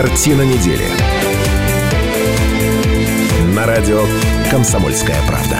Картина недели. На радио «Комсомольская правда».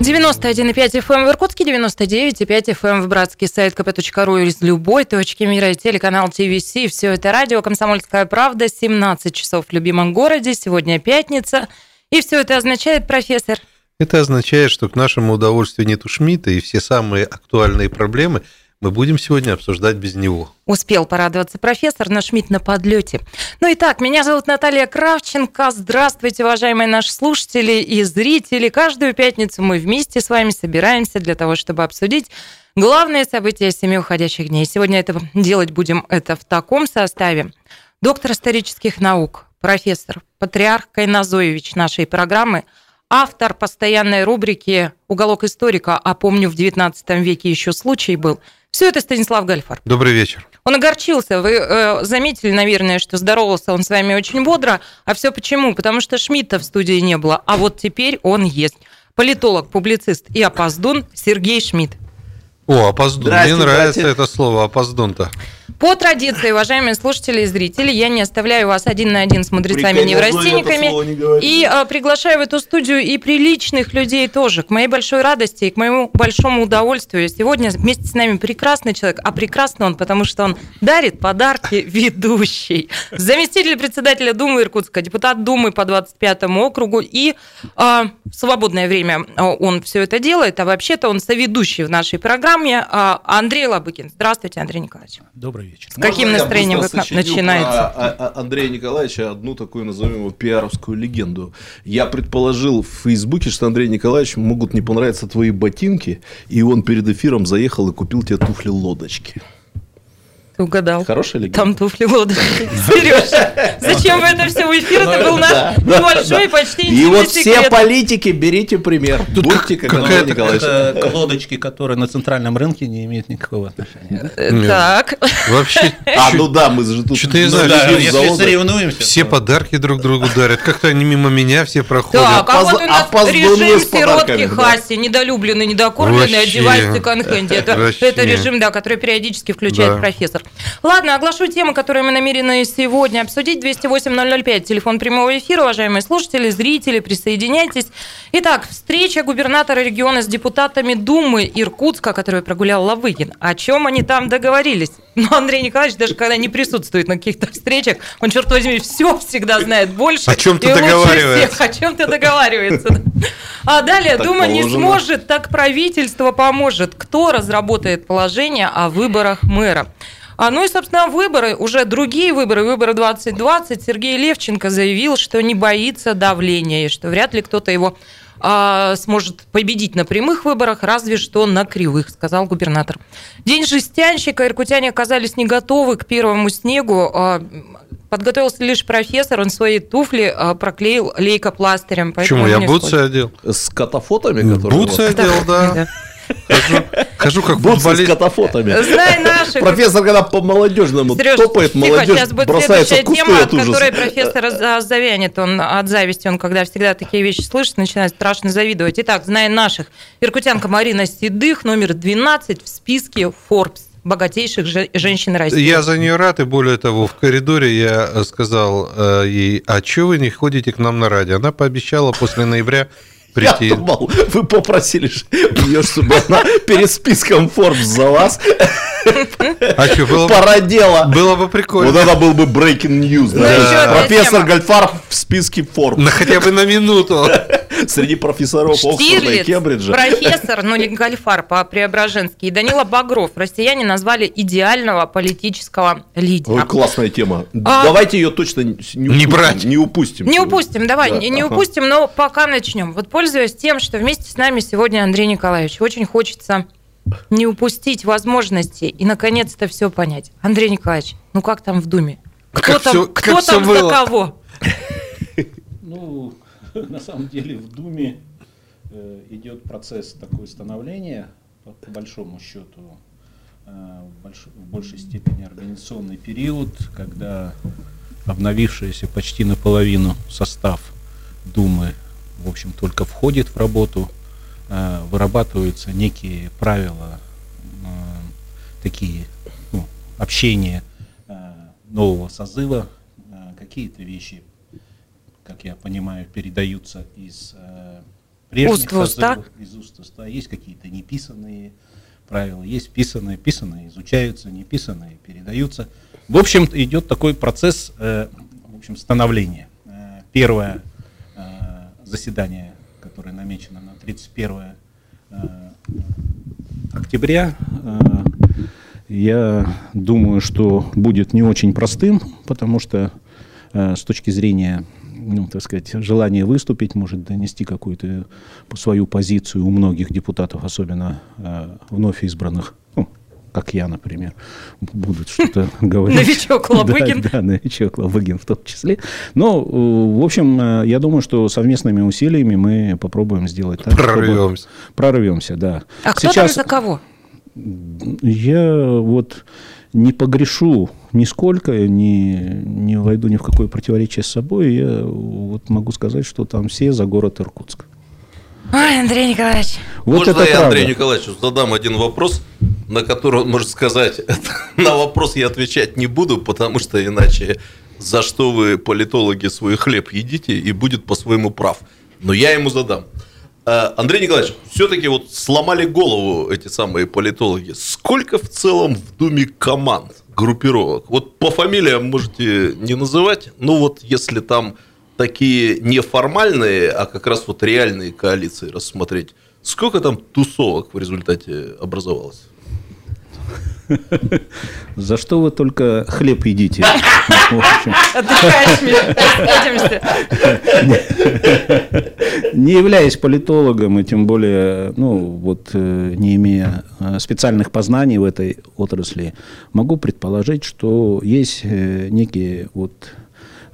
91,5 FM эм в Иркутске, 99,5 FM эм в Братске, сайт kp.ru из любой точки мира и телеканал ТВС. Все это радио «Комсомольская правда», 17 часов в любимом городе, сегодня пятница. И все это означает, профессор? Это означает, что к нашему удовольствию нету Шмидта, и все самые актуальные проблемы – мы будем сегодня обсуждать без него. Успел порадоваться профессор, но Шмидт на подлете. Ну и так, меня зовут Наталья Кравченко. Здравствуйте, уважаемые наши слушатели и зрители. Каждую пятницу мы вместе с вами собираемся для того, чтобы обсудить главные события семи уходящих дней. Сегодня это делать будем это в таком составе. Доктор исторических наук, профессор, патриарх Кайназоевич нашей программы – автор постоянной рубрики «Уголок историка», а помню, в XIX веке еще случай был – все это Станислав Гальфар. Добрый вечер. Он огорчился. Вы э, заметили, наверное, что здоровался он с вами очень бодро. А все почему? Потому что Шмидта в студии не было. А вот теперь он есть. Политолог, публицист и опоздун Сергей Шмидт. О, опоздун. Мне нравится братья. это слово, опоздун-то. По традиции, уважаемые слушатели и зрители, я не оставляю вас один на один с мудрецами-неврастенниками и а, приглашаю в эту студию и приличных людей тоже. К моей большой радости и к моему большому удовольствию. Сегодня вместе с нами прекрасный человек, а прекрасный он, потому что он дарит подарки ведущий. Заместитель председателя Думы Иркутска, депутат Думы по 25-му округу и а, в свободное время он все это делает, а вообще-то он соведущий в нашей программе а, Андрей Лабыкин. Здравствуйте, Андрей Николаевич. Добрый вечер. С каким Можно настроением вы начинаете? А, а, Андрея Николаевича одну такую, назовем его, пиаровскую легенду. Я предположил в Фейсбуке, что Андрей Николаевич могут не понравиться твои ботинки, и он перед эфиром заехал и купил тебе туфли-лодочки. Ты угадал. Хорошая легенда. Там туфли лодочки. Сережа, зачем вы это все в эфир? Это был наш небольшой, почти И вот все политики, берите пример. Будьте как Андрей Николаевич. Это лодочки, которые на центральном рынке не имеют никакого отношения. Э, так. Вообще. А, ну да, мы же тут... Что-то я знаю, если соревнуемся. Все подарки друг другу дарят. Как-то они мимо меня все проходят. Так, а вот у нас режим сиротки Хаси, недолюбленный, недокормленный, одеваясь в секонд-хенде. Это режим, да, который периодически включает профессор. Ладно, оглашу тему, которую мы намерены сегодня обсудить. 208-005, телефон прямого эфира, уважаемые слушатели, зрители, присоединяйтесь. Итак, встреча губернатора региона с депутатами Думы Иркутска, которую прогулял Лавыгин. О чем они там договорились? Ну, Андрей Николаевич, даже когда не присутствует на каких-то встречах, он, черт возьми, все всегда знает больше. О чем-то договаривается. Всех, о чем-то договаривается. А далее, так Дума положено. не сможет, так правительство поможет. Кто разработает положение о выборах мэра? А, ну и, собственно, выборы, уже другие выборы, выборы 2020, Сергей Левченко заявил, что не боится давления, и что вряд ли кто-то его а, сможет победить на прямых выборах, разве что на кривых, сказал губернатор. День жестянщика. Иркутяне оказались не готовы к первому снегу. А, подготовился лишь профессор, он свои туфли а, проклеил лейкопластырем. Почему? Я бутсы одел. С катафотами, которые... Бутсы одел, да. Хожу, хожу как футболист. с катафотами. Знай наших. Профессор, когда по молодежному Сереж, топает, тихо, молодежь сейчас будет бросается следующая тема, от которой профессор завянет. Он от зависти, он когда всегда такие вещи слышит, начинает страшно завидовать. Итак, зная наших, иркутянка Марина Седых, номер 12 в списке Forbes богатейших женщин России. Я за нее рад, и более того, в коридоре я сказал э, ей, а что вы не ходите к нам на радио? Она пообещала после ноября прийти. Я думал, вы попросили ее, чтобы она перед списком Forbes за вас а что, было Породела. Было бы прикольно. Вот это был бы breaking news. Да. Профессор Гольфар в списке Forbes. На хотя бы на минуту. Среди профессоров Оксфорда и Кембриджа. профессор, ну не Гольфар по-преображенски, и Данила Багров россияне назвали идеального политического лидера. Ой, классная тема. А... Давайте ее точно не, не брать. Не упустим. Не упустим, давай, да, не, ага. упустим, но пока начнем. Вот пользуясь тем, что вместе с нами сегодня Андрей Николаевич, очень хочется не упустить возможности и наконец-то все понять. Андрей Николаевич, ну как там в Думе? Кто как там, все, кто там за кого? Ну, на самом деле в Думе э, идет процесс такой становления, по, большому счету, э, в большей степени организационный период, когда обновившийся почти наполовину состав Думы, в общем, только входит в работу – Э, вырабатываются некие правила, э, такие ну, общения э, нового созыва. Какие-то вещи, как я понимаю, передаются из прежних уст созывов, из уст уста. Есть какие-то неписанные правила, есть писанные, писанные изучаются, неписанные передаются. В общем, идет такой процесс в общем, становления. Первое заседание, которое намечено на 31 октября, я думаю, что будет не очень простым, потому что э, с точки зрения ну, так сказать, желание выступить, может донести какую-то свою позицию у многих депутатов, особенно э, вновь избранных, ну, как я, например, будут что-то говорить. Новичок Лобыгин. Да, да, новичок Лобыгин в том числе. Но, э, в общем, э, я думаю, что совместными усилиями мы попробуем сделать так. Прорвемся. Прорвемся, да. А кто Сейчас... там за кого? Я вот не погрешу нисколько, не, не войду ни в какое противоречие с собой. Я вот могу сказать, что там все за город Иркутск. Ой, Андрей Николаевич. Вот Можно это я правда. Андрею Николаевичу задам один вопрос, на который он может сказать, на вопрос я отвечать не буду, потому что иначе за что вы, политологи, свой хлеб едите и будет по-своему прав. Но я ему задам. Э, Андрей Николаевич, все-таки вот сломали голову эти самые политологи. Сколько в целом в Думе команд, группировок? Вот по фамилиям можете не называть, но вот если там такие неформальные, а как раз вот реальные коалиции рассмотреть, сколько там тусовок в результате образовалось? За что вы только хлеб едите? Не являясь политологом, и тем более, ну, вот, э, не имея э, специальных познаний в этой отрасли, могу предположить, что есть э, некие вот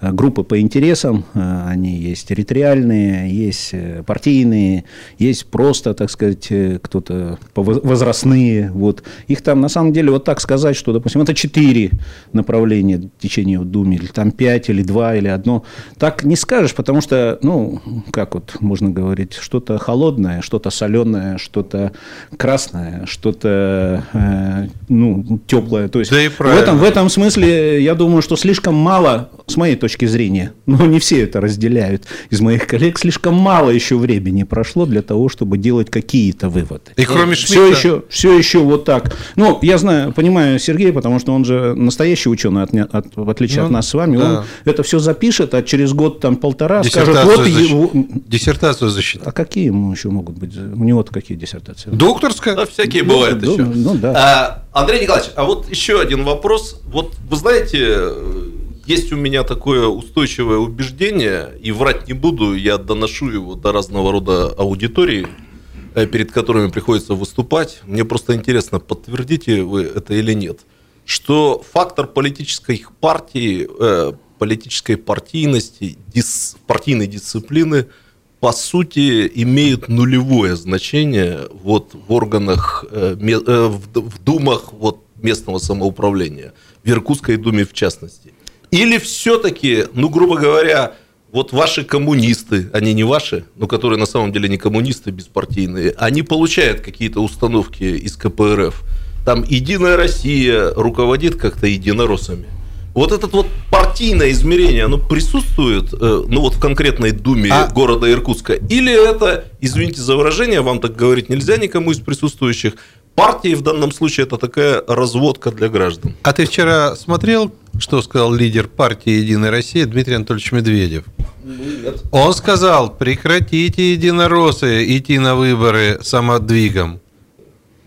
группы по интересам, э, они есть территориальные, есть э, партийные, есть просто, так сказать, кто-то возрастные. Вот. Их там, на самом деле, вот так сказать, что, допустим, это четыре направления в Думе, или там пять, или два, или одно. Так не скажешь, потому что, ну, как вот можно говорить, что-то холодное, что-то соленое, что-то красное, что-то, э, ну, теплое. То есть да и в, этом, в этом смысле, я думаю, что слишком мало, с моей точки точки зрения, но не все это разделяют. Из моих коллег слишком мало еще времени прошло для того, чтобы делать какие-то выводы. И кроме Шмидта... Все еще, все еще вот так. Ну, я знаю, понимаю Сергея, потому что он же настоящий ученый, от, от, в отличие ну, от нас с вами. Да. Он это все запишет, а через год, там, полтора скажет, вот защ... его... Диссертацию защитит. А какие ему еще могут быть? У него-то какие диссертации? Докторская? Да, всякие ну, бывают ну, еще. Ну, да. а, Андрей Николаевич, а вот еще один вопрос. Вот вы знаете, есть у меня такое устойчивое убеждение, и врать не буду, я доношу его до разного рода аудитории, э, перед которыми приходится выступать. Мне просто интересно, подтвердите вы это или нет, что фактор политической партии, э, политической партийности, дис, партийной дисциплины по сути имеют нулевое значение вот в органах, э, в, думах вот местного самоуправления, в Иркутской думе в частности. Или все-таки, ну, грубо говоря, вот ваши коммунисты, они не ваши, но которые на самом деле не коммунисты беспартийные, они получают какие-то установки из КПРФ. Там «Единая Россия» руководит как-то единороссами. Вот это вот партийное измерение, оно присутствует, э, ну вот в конкретной думе а... города Иркутска? Или это, извините за выражение, вам так говорить нельзя никому из присутствующих, партии в данном случае это такая разводка для граждан. А ты вчера смотрел, что сказал лидер партии «Единая Россия» Дмитрий Анатольевич Медведев? Нет. Он сказал, прекратите единороссы идти на выборы самодвигом.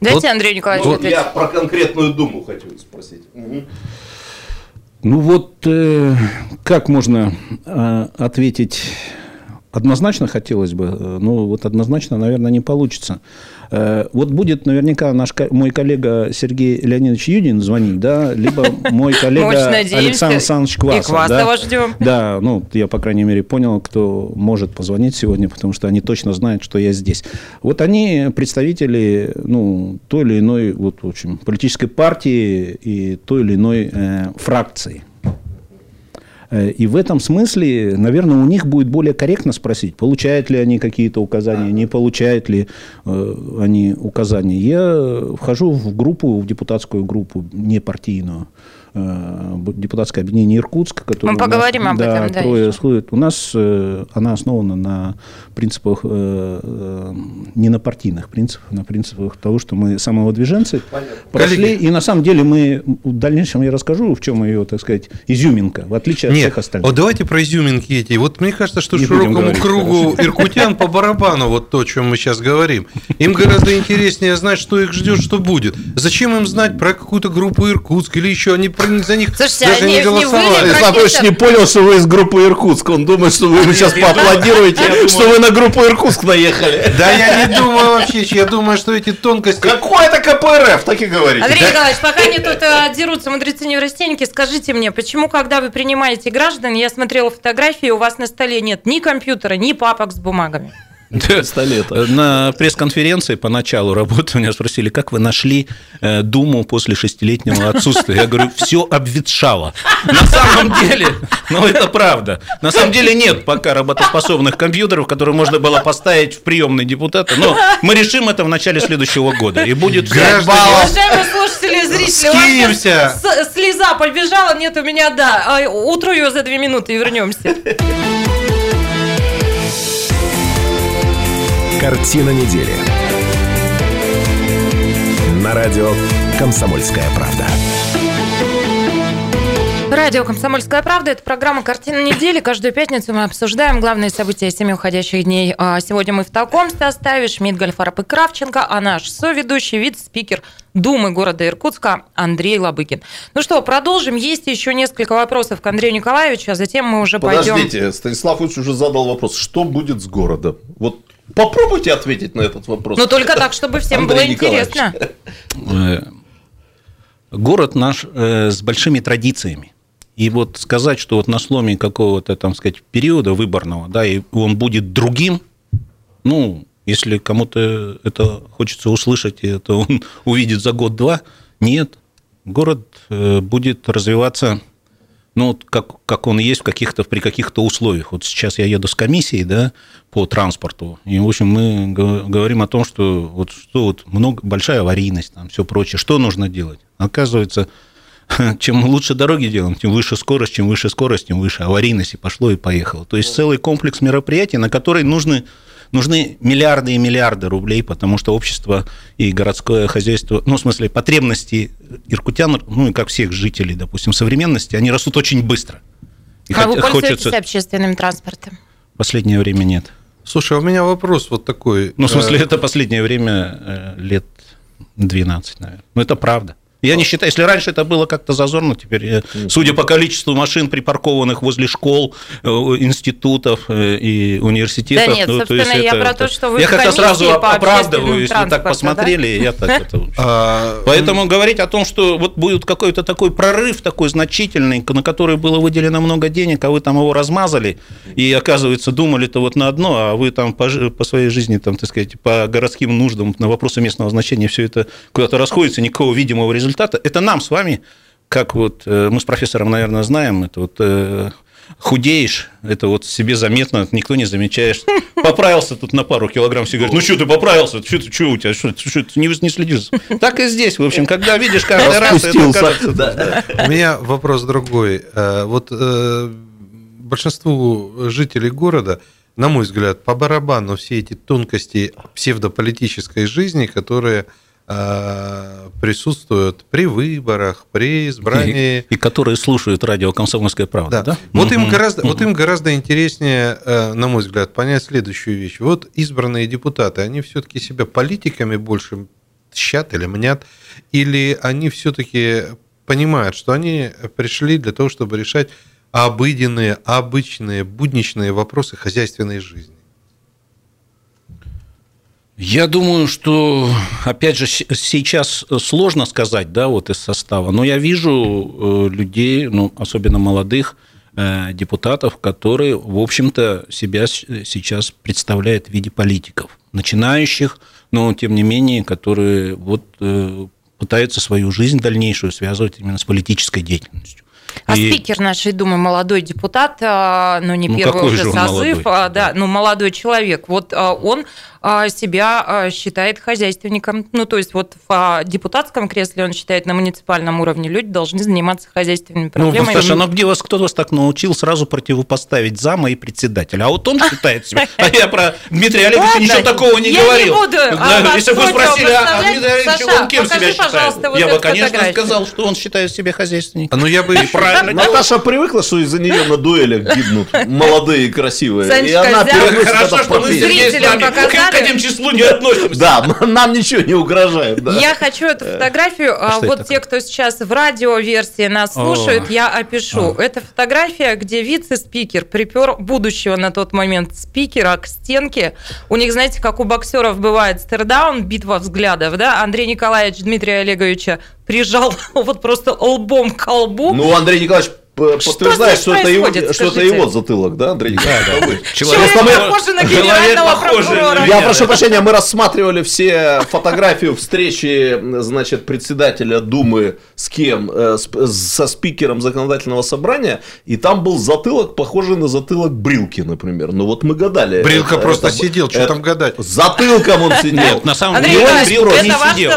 Дайте вот, Андрею Николаевичу вот Я про конкретную Думу хочу спросить. Угу. Ну вот, э, как можно э, ответить однозначно хотелось бы, э, но вот однозначно, наверное, не получится. Э, вот будет наверняка наш, мой коллега Сергей Леонидович Юдин звонить, да, либо мой коллега Александр Александрович Квасов. И Квасова да, ждем. Да, ну, я, по крайней мере, понял, кто может позвонить сегодня, потому что они точно знают, что я здесь. Вот они представители, ну, той или иной, вот, в общем, политической партии и той или иной э, фракции. И в этом смысле, наверное, у них будет более корректно спросить, получают ли они какие-то указания, не получают ли они указания. Я вхожу в группу, в депутатскую группу непартийную, Э, депутатское объединение Иркутск, которое Мы поговорим нас, об да, этом, да, трое сходит. У нас э, она основана на принципах, э, не на партийных принципах, на принципах того, что мы самовыдвиженцы Понятно. прошли, Коллеги. и на самом деле мы, в дальнейшем я расскажу, в чем ее, так сказать, изюминка, в отличие от Нет, всех остальных. Вот давайте про изюминки эти. Вот мне кажется, что не широкому говорить, кругу хорошо. иркутян по барабану вот то, о чем мы сейчас говорим. Им гораздо интереснее знать, что их ждет, что будет. Зачем им знать про какую-то группу Иркутск или еще? Они за них Слушайте, даже они не голосовали. Исламович не понял, что вы из группы Иркутск. Он думает, что вы ему сейчас поаплодируете, что вы на группу Иркутск наехали. Да я не думаю вообще, я думаю, что эти тонкости... Какой это КПРФ, так и говорите. Андрей Николаевич, пока они тут э, дерутся, мудрецы неврастенники, скажите мне, почему, когда вы принимаете граждан, я смотрела фотографии, у вас на столе нет ни компьютера, ни папок с бумагами? Пистолета. На пресс-конференции поначалу работы меня спросили, как вы нашли э, Думу после шестилетнего отсутствия. Я говорю, все обветшало. На самом деле, ну это правда. На самом деле нет пока работоспособных компьютеров, которые можно было поставить в приемный депутата. Но мы решим это в начале следующего года. И будет Уважаемые слушатели и зрители, слеза побежала, нет у меня, да. Утру ее за две минуты и вернемся. Картина недели. На радио «Комсомольская правда». Радио «Комсомольская правда» – это программа «Картина недели». Каждую пятницу мы обсуждаем главные события семи уходящих дней. А сегодня мы в таком составе. Шмидт, Гольфарб и Кравченко, а наш соведущий, вице-спикер Думы города Иркутска Андрей Лобыкин. Ну что, продолжим. Есть еще несколько вопросов к Андрею Николаевичу, а затем мы уже Подождите, пойдем... Подождите, Станислав Ильич уже задал вопрос. Что будет с городом? Вот Попробуйте ответить на этот вопрос. Но только так, чтобы всем Андрей было интересно. Э, город наш э, с большими традициями. И вот сказать, что вот на сломе какого-то, там сказать, периода выборного, да, и он будет другим, ну, если кому-то это хочется услышать, это он увидит за год-два, нет. Город э, будет развиваться ну, вот как, как он есть в каких-то, при каких-то условиях. Вот сейчас я еду с комиссией, да, по транспорту, и, в общем, мы говорим о том, что вот, что вот много, большая аварийность, там, все прочее, что нужно делать? Оказывается, чем лучше дороги делаем, тем выше скорость, чем выше скорость, тем выше аварийность, и пошло и поехало. То есть целый комплекс мероприятий, на которые нужны нужны миллиарды и миллиарды рублей, потому что общество и городское хозяйство, ну, в смысле, потребности иркутян, ну, и как всех жителей, допустим, современности, они растут очень быстро. И а вы пользуетесь хочется... общественным транспортом? Последнее время нет. Слушай, а у меня вопрос вот такой. Ну, в смысле, э, это последнее время э, лет 12, наверное. Ну, это правда. Я не считаю, если раньше это было как-то зазорно, теперь, э, судя по количеству машин, припаркованных возле школ, э, институтов э, и университетов. Да нет, ну, собственно, то есть я это, про то, что вы Я как-то сразу оправдываю, если так посмотрели, да? я так это... А, Поэтому говорить о том, что вот будет какой-то такой прорыв, такой значительный, на который было выделено много денег, а вы там его размазали, и, оказывается, думали-то вот на одно, а вы там по, по своей жизни, там, так сказать, по городским нуждам, на вопросы местного значения все это куда-то расходится, никакого видимого результата результата. Это нам с вами, как вот э, мы с профессором, наверное, знаем, это вот э, худеешь, это вот себе заметно, никто не замечаешь. Поправился тут на пару килограмм, все говорят, ну что ты поправился, что, что у тебя, что, что ты не, не следишь? Так и здесь, в общем, когда видишь каждый раз, это кажется... Да. У меня вопрос другой. Э, вот большинству жителей города, на мой взгляд, по барабану все эти тонкости псевдополитической жизни, которые присутствуют при выборах, при избрании. И, и которые слушают радио «Комсомольская правда», да? да? Вот, им гораздо, вот им гораздо интереснее, э, на мой взгляд, понять следующую вещь. Вот избранные депутаты, они все-таки себя политиками больше щат или мнят, или они все-таки понимают, что они пришли для того, чтобы решать обыденные, обычные, будничные вопросы хозяйственной жизни. Я думаю, что, опять же, сейчас сложно сказать, да, вот из состава, но я вижу э, людей, ну, особенно молодых э, депутатов, которые, в общем-то, себя сейчас представляют в виде политиков, начинающих, но, тем не менее, которые вот э, пытаются свою жизнь дальнейшую связывать именно с политической деятельностью. А и... спикер нашей Думы молодой депутат, а, ну не ну, первый уже созыв, молодой? А, да, ну молодой человек. Вот а, он себя а, считает хозяйственником. Ну, то есть вот в а, депутатском кресле он считает, на муниципальном уровне люди должны заниматься хозяйственными ну, проблемами. Ну, Саша, ну где вас кто вас так научил сразу противопоставить зама и председателя? А вот он считает себя. А я про Дмитрия Олеговича ничего такого не говорил. Я не буду Если бы вы спросили, а Дмитрий Олегович, он кем себя считает? Я бы, конечно, сказал, что он считает себя хозяйственником. Ну, я бы правильно. Наташа привыкла, что из-за нее на дуэлях гибнут молодые и красивые. И она Хорошо, что мы зрителям показали к этим числу не относимся. Да, нам ничего не угрожает. Я хочу эту фотографию, а вот те, кто сейчас в радиоверсии нас слушают, я опишу. Это фотография, где вице-спикер припер будущего на тот момент спикера к стенке. У них, знаете, как у боксеров бывает стердаун, битва взглядов, да? Андрей Николаевич Дмитрия Олеговича прижал вот просто лбом к лбу. Ну, Андрей Николаевич подтверждает, что, это его, что это его затылок, да, Андрей Николаевич? Человек похож на генерального прокурора. Я прошу прощения, мы рассматривали все фотографию встречи, значит, председателя Думы с кем? Э, со спикером законодательного собрания, и там был затылок, похожий на затылок Брилки, например. Ну вот мы гадали. Брилка просто сидел, что там гадать? Затылком он сидел. На самом деле, Брилка не сидел.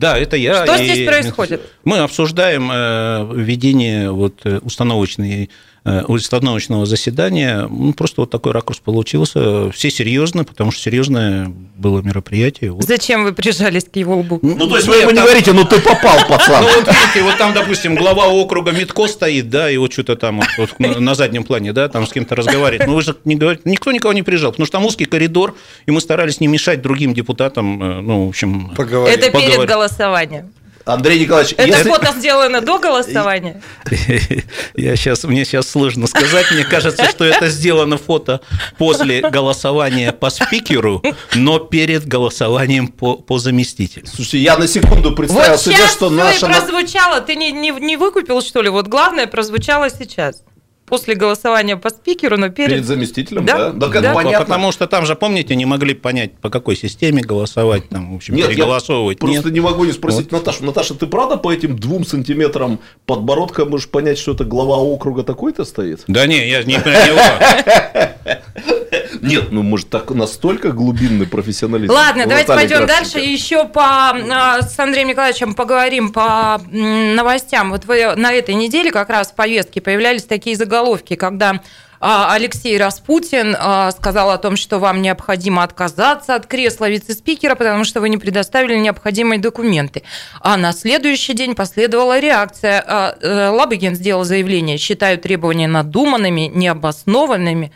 Да, это я. Что здесь происходит? Мы обсуждаем э, введение вот, э, установочной установочного заседания. Ну, просто вот такой ракурс получился. Все серьезно, потому что серьезное было мероприятие. Вот. Зачем вы прижались к его лбу? Ну, то есть вы ему не говорите, ну ты попал, пацан. Ну, вот видите, вот там, допустим, глава округа Митко стоит, да, и вот что-то там вот, на заднем плане, да, там с кем-то разговаривает. Ну, вы же не говорите, никто никого не прижал, потому что там узкий коридор, и мы старались не мешать другим депутатам, э, ну, в общем... Поговорить. Это перед голосованием. Андрей Николаевич, это если... фото сделано до голосования? Я сейчас, мне сейчас сложно сказать. Мне кажется, что это сделано фото после голосования по спикеру, но перед голосованием по, по заместителю. Слушайте, я на секунду представил вот себе, что наша... Вот прозвучало, ты не, не, не выкупил, что ли? Вот главное прозвучало сейчас после голосования по спикеру, но перед... Перед заместителем, да? Да, да, да. понятно. Потому что там же, помните, не могли понять, по какой системе голосовать, там, в общем, Нет, переголосовывать. Я просто Нет. не могу не спросить вот. Наташу. Наташа, ты правда по этим двум сантиметрам подбородка можешь понять, что это глава округа такой-то стоит? Да не, я не понял. Нет, ну может так настолько глубинный профессионализм. Ладно, давайте пойдем дальше. Еще по а, с Андреем Николаевичем поговорим по новостям. Вот вы на этой неделе как раз в повестке появлялись такие заголовки, когда а, Алексей Распутин а, сказал о том, что вам необходимо отказаться от кресла вице-спикера, потому что вы не предоставили необходимые документы. А на следующий день последовала реакция. Э, Лабыгин сделал заявление, считаю требования надуманными, необоснованными.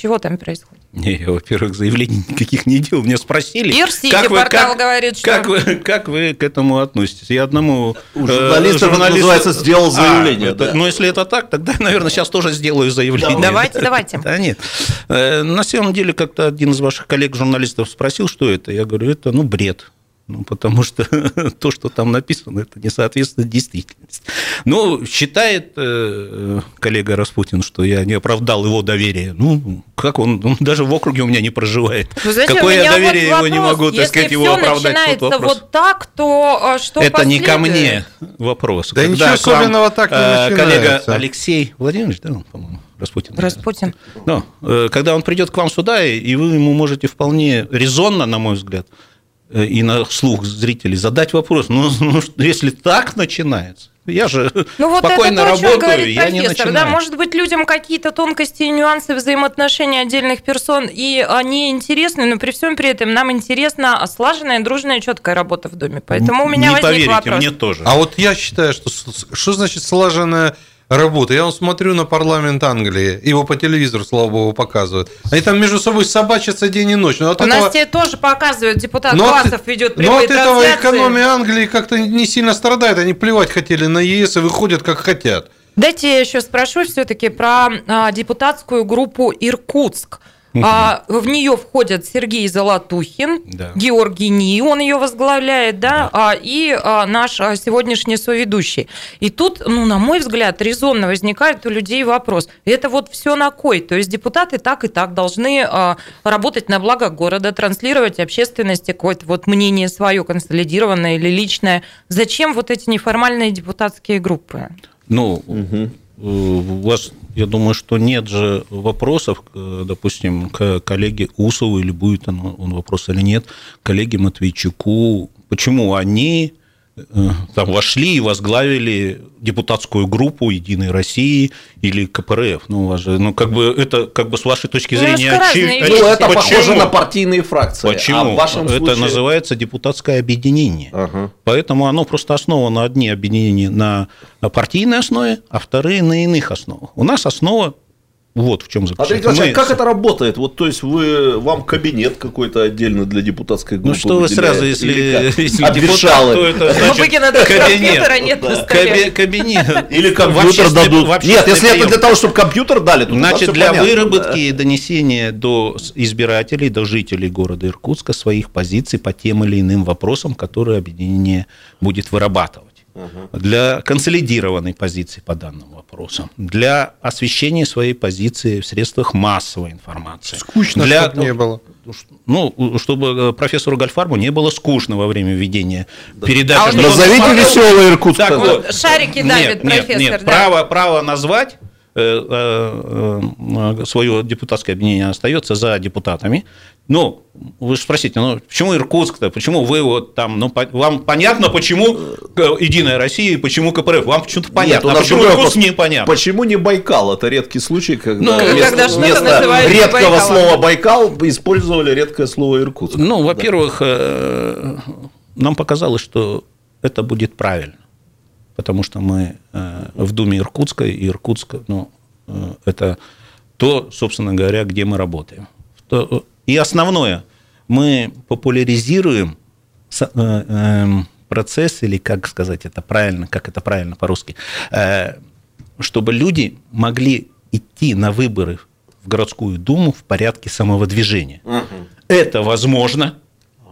Чего там происходит? Не, я, во-первых, заявлений никаких не делал. Меня спросили, Ирсити как вы, как, говорит, что... как, вы, как вы к этому относитесь? Я одному... У журналиста, э, журналист... называется, сделал а, заявление. А, да. Ну, если это так, тогда, наверное, сейчас тоже сделаю заявление. Давайте, давайте. Да нет. Э, на самом деле, как-то один из ваших коллег-журналистов спросил, что это. Я говорю, это, ну, бред. Ну, потому что то, что там написано, это не соответствует действительности. Ну, считает э, коллега Распутин, что я не оправдал его доверие. Ну, как он, он даже в округе у меня не проживает. Вы знаете, Какое я доверие вот его не могу, так сказать, его оправдать? Если начинается вот так, то а, что Это не ко мне вопрос. Да Когда ничего особенного так не э, начинается. Коллега Алексей Владимирович, да, по-моему, Распутин. Распутин. Ну, когда он придет к вам сюда, и вы ему можете вполне резонно, на мой взгляд, Э, и на слух зрителей задать вопрос, ну, ну если так начинается, я же ну, вот спокойно это то, работаю, я не начинаю. Да, может быть, людям какие-то тонкости и нюансы взаимоотношений отдельных персон, и они интересны, но при всем при этом нам интересна слаженная, дружная, четкая работа в доме. Поэтому у меня не возник поверите, вопрос. мне тоже. А вот я считаю, что что значит слаженная работы. Я вот смотрю на парламент Англии, его по телевизору, слава богу, показывают. Они там между собой собачатся день и ночь. Но от У этого... нас тебе тоже показывают, депутат но Классов от... ведет Но от этого экономия Англии как-то не сильно страдает. Они плевать хотели на ЕС и выходят как хотят. Дайте я еще спрошу все-таки про а, депутатскую группу Иркутск. А, в нее входят Сергей Золотухин, да. Георгий Ни, он ее возглавляет, да, да. А, и а, наш а, сегодняшний соведущий. И тут, ну, на мой взгляд, резонно возникает у людей вопрос: это вот все на кой? То есть депутаты так и так должны а, работать на благо города, транслировать общественности какое-то вот мнение свое консолидированное или личное. Зачем вот эти неформальные депутатские группы? Ну, угу. У вас, я думаю, что нет же вопросов, допустим, к коллеге Усову, или будет он, он вопрос или нет, коллеге Матвейчуку, почему они Э, там вошли и возглавили депутатскую группу Единой России или КПРФ. Ну, у вас же, ну, как бы это, как бы с вашей точки ну, зрения, очевидно. Ну, это Почему? похоже на партийные фракции. Почему? А в вашем это случае... называется депутатское объединение. Ага. Поэтому оно просто основано одни объединения на партийной основе, а вторые на иных основах. У нас основа вот в чем заключается. Андрей Мы... как это работает? Вот, то есть, вы, вам кабинет какой-то отдельно для депутатской группы Ну, что вы сразу, если, если депутат, то это значит кабинет. нет Кабинет. Или компьютер дадут. Нет, если это для того, чтобы компьютер дали, то Значит, для выработки и донесения до избирателей, до жителей города Иркутска своих позиций по тем или иным вопросам, которые объединение будет вырабатывать для консолидированной позиции по данным вопросам, для освещения своей позиции в средствах массовой информации. Скучно, для, чтобы не было. Ну, чтобы профессору Гальфарбу не было скучно во время ведения да. передачи. А Назовите веселый Иркутск. Так, вот, шарики давит нет, профессор. Нет, нет. Да. Право, право назвать Э, э, э, свое депутатское объединение остается за депутатами. Ну, вы же спросите, ну почему Иркутск-то, почему вы вот там, ну вам понятно, почему Единая Россия и почему КПРФ, вам почему-то понятно, Нет, а почему Иркутск не понятно? Почему не Байкал? Это редкий случай, когда, ну, вместо, когда вместо редкого Байкалом. слова Байкал использовали редкое слово Иркутск. Ну, во-первых, да. нам показалось, что это будет правильно потому что мы э, в Думе Иркутска, и Иркутск, ну, э, это то, собственно говоря, где мы работаем. И основное, мы популяризируем эм, процесс, или как сказать это правильно, как это правильно по-русски, э, чтобы люди могли идти на выборы в городскую думу в порядке самого движения. Угу. Это возможно,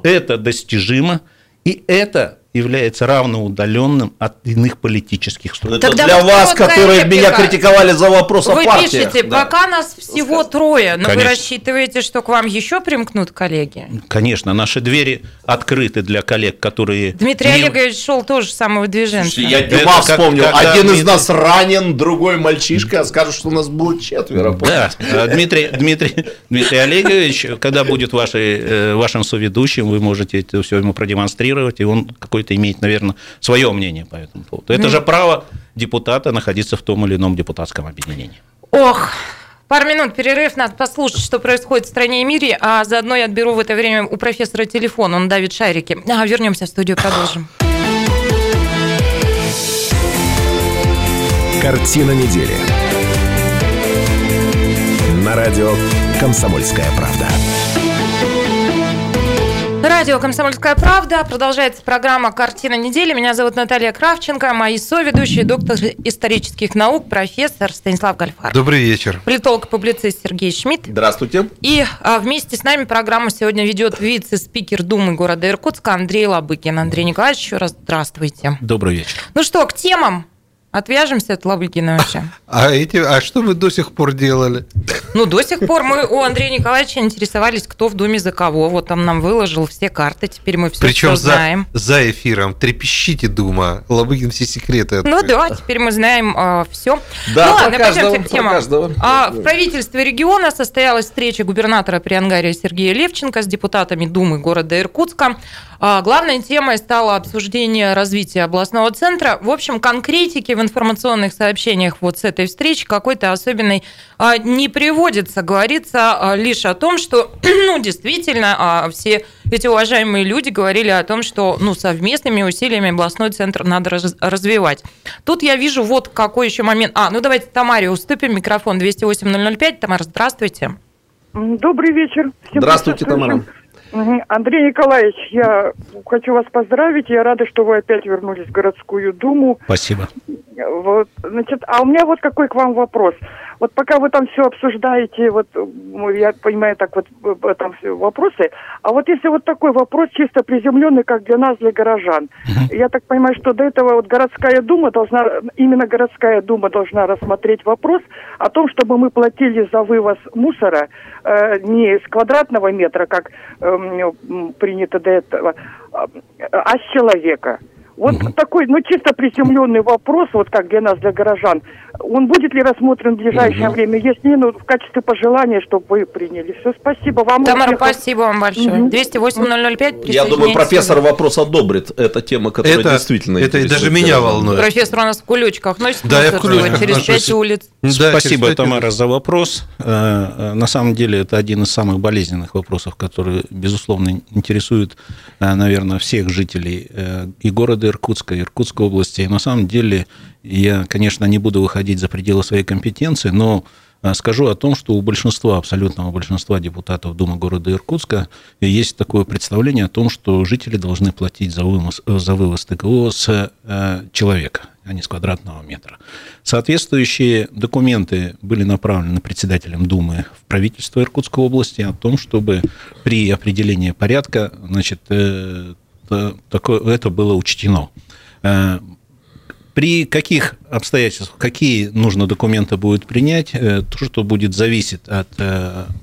это достижимо, и это является равноудаленным от иных политических структур. Это Тогда для вас, которые реплика. меня критиковали за вопрос Вы о партии. Вы пишете, да. пока нас всего трое, но Конечно. вы рассчитываете, что к вам еще примкнут коллеги? Конечно, наши двери открыты для коллег, которые... Дмитрий не... Олегович шел тоже самого движения. Я Дюма вспомнил. Как, Один из нас ранен, другой мальчишка, а скажут, что у нас было четверо. Да, а Дмитрий, Дмитрий, Дмитрий Олегович, когда будет вашей, э, вашим соведущим, вы можете это все ему продемонстрировать, и он какой-то это имеет, наверное, свое мнение по этому поводу. Это же право депутата находиться в том или ином депутатском объединении. Ох, Пару минут перерыв, надо послушать, что происходит в стране и мире, а заодно я отберу в это время у профессора телефон, он давит шарики. А, вернемся в студию, продолжим. Картина недели. На радио «Комсомольская правда». Радио «Комсомольская правда». Продолжается программа «Картина недели». Меня зовут Наталья Кравченко. Мои соведущие, доктор исторических наук, профессор Станислав Гальфар. Добрый вечер. Политолог-публицист Сергей Шмидт. Здравствуйте. И а, вместе с нами программу сегодня ведет вице-спикер Думы города Иркутска Андрей Лобыкин. Андрей Николаевич, еще раз здравствуйте. Добрый вечер. Ну что, к темам. Отвяжемся от Лавликина вообще. А, эти, а что вы до сих пор делали? Ну, до сих пор мы у Андрея Николаевича интересовались, кто в Доме за кого. Вот он нам выложил все карты, теперь мы все, Причем все знаем. За, за эфиром. Трепещите, Дума. Лобыкин все секреты открыл. Ну да, теперь мы знаем а, все. Да, ну ладно, каждого, к темам. А, в правительстве региона состоялась встреча губернатора Приангария Сергея Левченко с депутатами Думы города Иркутска. А, главной темой стало обсуждение развития областного центра. В общем, конкретики в информационных сообщениях вот с этой встречи какой-то особенной а, не приводится. Говорится а, лишь о том, что ну, действительно все эти уважаемые люди говорили о том, что ну, совместными усилиями областной центр надо развивать. Тут я вижу вот какой еще момент. А, ну давайте Тамаре уступим микрофон 208-005. Тамара, здравствуйте. Добрый вечер. Всем Здравствуйте, Тамара. Андрей Николаевич, я хочу вас поздравить. Я рада, что вы опять вернулись в городскую думу. Спасибо. Вот, значит, а у меня вот какой к вам вопрос. Вот пока вы там все обсуждаете, вот я понимаю так вот э, там все вопросы, а вот если вот такой вопрос чисто приземленный, как для нас, для горожан, я так понимаю, что до этого вот городская дума должна, именно городская дума должна рассмотреть вопрос о том, чтобы мы платили за вывоз мусора э, не с квадратного метра, как э, принято до этого, а, а с человека. Вот угу. такой, ну, чисто приземленный вопрос, вот как для нас, для горожан. Он будет ли рассмотрен в ближайшее угу. время? Если ну, в качестве пожелания, чтобы вы приняли. Все, спасибо вам. Тамара, успехов. спасибо вам большое. Угу. 208-005, Я думаю, профессор вопрос одобрит. Это тема, которая это, действительно Это даже меня волнует. Профессор у нас в кулечках носит да, я в кулечках через пять улиц. Да, Спасибо, Тамара, за вопрос. Э, э, на самом деле, это один из самых болезненных вопросов, которые, безусловно, интересуют, э, наверное, всех жителей и города Иркутска, и Иркутской области. И на самом деле, я, конечно, не буду выходить за пределы своей компетенции, но Скажу о том, что у большинства, абсолютного большинства депутатов Думы города Иркутска есть такое представление о том, что жители должны платить за вывоз, за вывоз ТКО с человека, а не с квадратного метра. Соответствующие документы были направлены председателем Думы в правительство Иркутской области о том, чтобы при определении порядка значит, э, такое, это было учтено. Э, при каких обстоятельствах, какие нужно документы будет принять, э, то, что будет зависеть от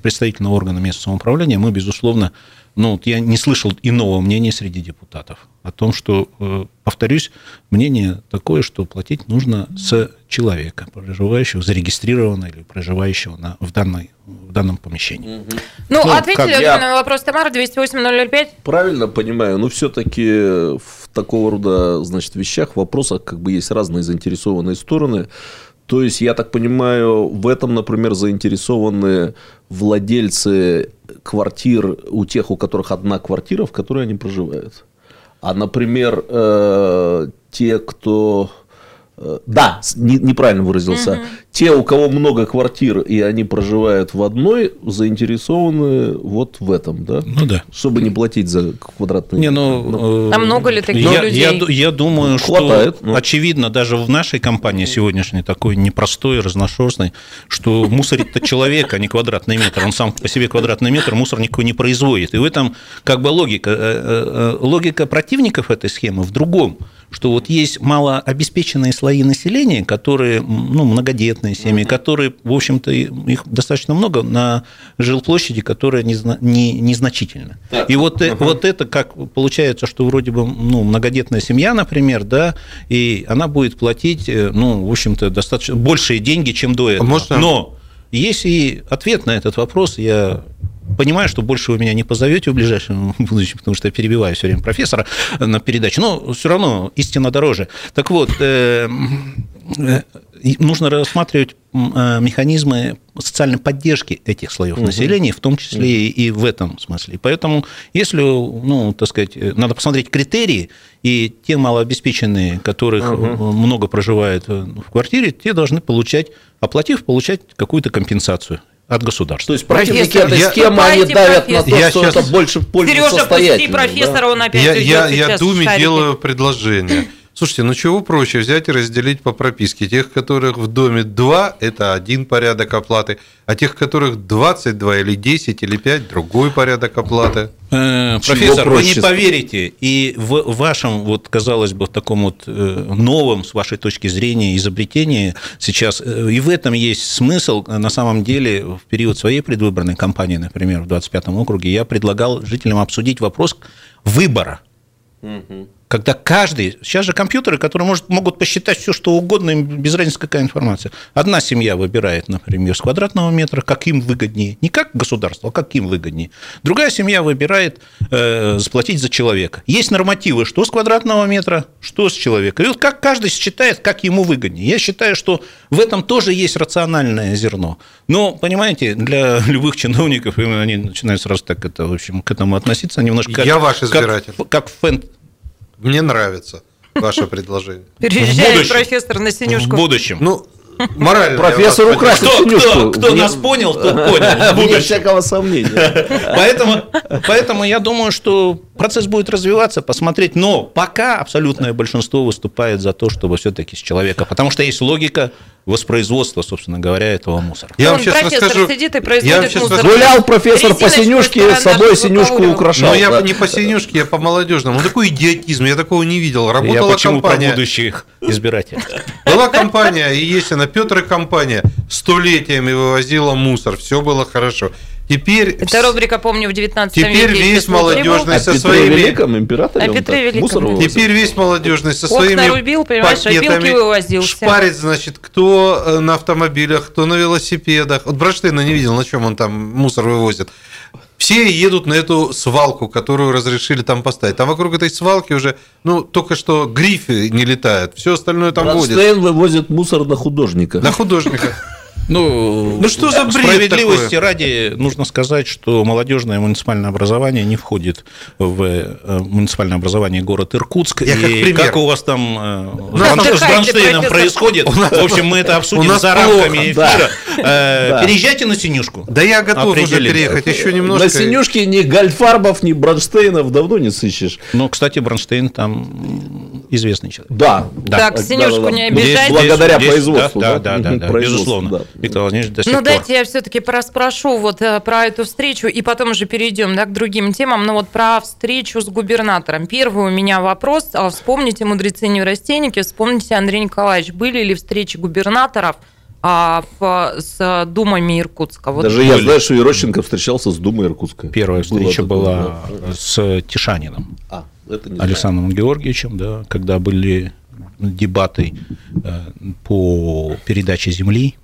представительного органа местного самоуправления, мы, безусловно, ну, вот я не слышал иного мнения среди депутатов о том, что, э, повторюсь, мнение такое, что платить нужно с человека, проживающего, зарегистрированного или проживающего на, в, данной, в данном помещении. Угу. Ну, ну, ответили я... на вопрос Тамара, 208-005. Правильно понимаю, но все-таки в такого рода значит, вещах, вопросах как бы есть разные заинтересованные стороны. То есть, я так понимаю, в этом, например, заинтересованы владельцы квартир у тех, у которых одна квартира, в которой они проживают. А, например, э, те, кто да, не, неправильно выразился. Угу. Те, у кого много квартир, и они проживают в одной, заинтересованы вот в этом, да? Ну да. Чтобы не платить за квадратный не, ну, ну, А много ли таких я, людей? Я, я думаю, Хватает, что но... очевидно, даже в нашей компании сегодняшней, такой непростой, разношерстной, что мусорит-то человек, а не квадратный метр. Он сам по себе квадратный метр мусор никакой не производит. И в этом как бы логика. Э, э, логика противников этой схемы в другом что вот есть малообеспеченные слои населения, которые, ну, многодетные семьи, которые, в общем-то, их достаточно много на жилплощади, которая незна, не, незначительна. Так. И вот, uh вот это как получается, что вроде бы ну, многодетная семья, например, да, и она будет платить, э, ну, в общем-то, достаточно большие деньги, чем до этого. Можно... Но есть и ответ на этот вопрос, я понимаю, что больше вы меня не позовете в ближайшем будущем, потому что я перебиваю все время профессора на передаче, но все равно истина дороже. Так вот, э, э, нужно рассматривать э, механизмы социальной поддержки этих слоев угу. населения, в том числе и в этом смысле. Поэтому, если, ну, так сказать, надо посмотреть критерии, и те малообеспеченные, которых угу. много проживает в квартире, те должны получать, оплатив, получать какую-то компенсацию от государства. То есть противники этой схемы, они давят на то, я что сейчас... это больше в пользу Сережа, пусти профессора, да? он опять Я, я, я Думе делаю предложение. Слушайте, ну чего проще взять и разделить по прописке. Тех, которых в доме 2, это один порядок оплаты, а тех, которых 22 или 10 или 5, другой порядок оплаты. Э, профессор, вы не поверите, и в вашем, вот, казалось бы, в таком вот э, новом, с вашей точки зрения, изобретении сейчас, э, и в этом есть смысл, на самом деле, в период своей предвыборной кампании, например, в 25-м округе, я предлагал жителям обсудить вопрос выбора. Угу когда каждый... Сейчас же компьютеры, которые может, могут посчитать все, что угодно, им без разницы какая информация. Одна семья выбирает, например, с квадратного метра, как им выгоднее. Не как государство, а как им выгоднее. Другая семья выбирает э, заплатить за человека. Есть нормативы, что с квадратного метра, что с человека. И вот как каждый считает, как ему выгоднее. Я считаю, что в этом тоже есть рациональное зерно. Но, понимаете, для любых чиновников, они начинают сразу так это, в общем, к этому относиться немножко... Я ваш избиратель. Как, как фэн, мне нравится ваше предложение. Переезжает профессор на Синюшку. В будущем. Ну, Морально. Профессор украсит кто, кто, кто Вне... нас понял, тот понял. Вне всякого сомнения. Поэтому, поэтому я думаю, что процесс будет развиваться, посмотреть. Но пока абсолютное большинство выступает за то, чтобы все-таки с человека. Потому что есть логика воспроизводства, собственно говоря, этого мусора. Я вам сейчас расскажу. сидит и производит мусор. Гулял профессор по синюшке, с собой синюшку украшал. Но я не по синюшке, я по молодежному. Ну, такой идиотизм, я такого не видел. Работала я почему компания. про будущих избирателей? Была компания, и есть она, Петр и компания, столетиями вывозила мусор, все было хорошо. Теперь... Это рубрика, помню, в 19 Теперь веке. весь молодежный со Петре своими... Великом, императоре, О он Петре Великом, мусор вывозил. Теперь весь молодежный со Окна своими рубил, понимаешь, пакетами вывозился. шпарит, значит, кто э, на автомобилях, кто на велосипедах. Вот Бронштейна не видел, на чем он там мусор вывозит. Все едут на эту свалку, которую разрешили там поставить. Там вокруг этой свалки уже, ну, только что грифы не летают. Все остальное там водит. Бронштейн вывозит мусор на художника. На художника. Ну, Ну, что за бред Справедливости такое? ради нужно сказать, что молодежное муниципальное образование не входит в э, муниципальное образование город Иркутск. Я как и пример. как у вас там э, с Бронштейном происходит, в общем, мы это обсудим за плохо, рамками да. эфира. Э, Да. Переезжайте на Синюшку. Да я готов уже переехать, еще немножко. На Синюшке ни Гальфарбов, ни Бронштейнов давно не сыщешь. Ну, кстати, Бронштейн там известный человек. Да. Так, Синюшку не обижайте. Здесь- Благодаря здесь- производству. Да, да, да, да, Производству, безусловно. да. Виктор Владимирович до сих Ну, пор. дайте я все-таки спрошу вот э, про эту встречу, и потом уже перейдем да, к другим темам. Но вот про встречу с губернатором. Первый у меня вопрос. А Вспомните мудрецы неврастенники, вспомните Андрей Николаевич. Были ли встречи губернаторов а, в- с думами Иркутска? Вот Даже я знаю, что Ерощенко встречался с Думой Иркутска. Первая встреча была да. с Тишанином. А, это не знаю. Александром Георгиевичем, да, когда были дебаты э, по передаче земли,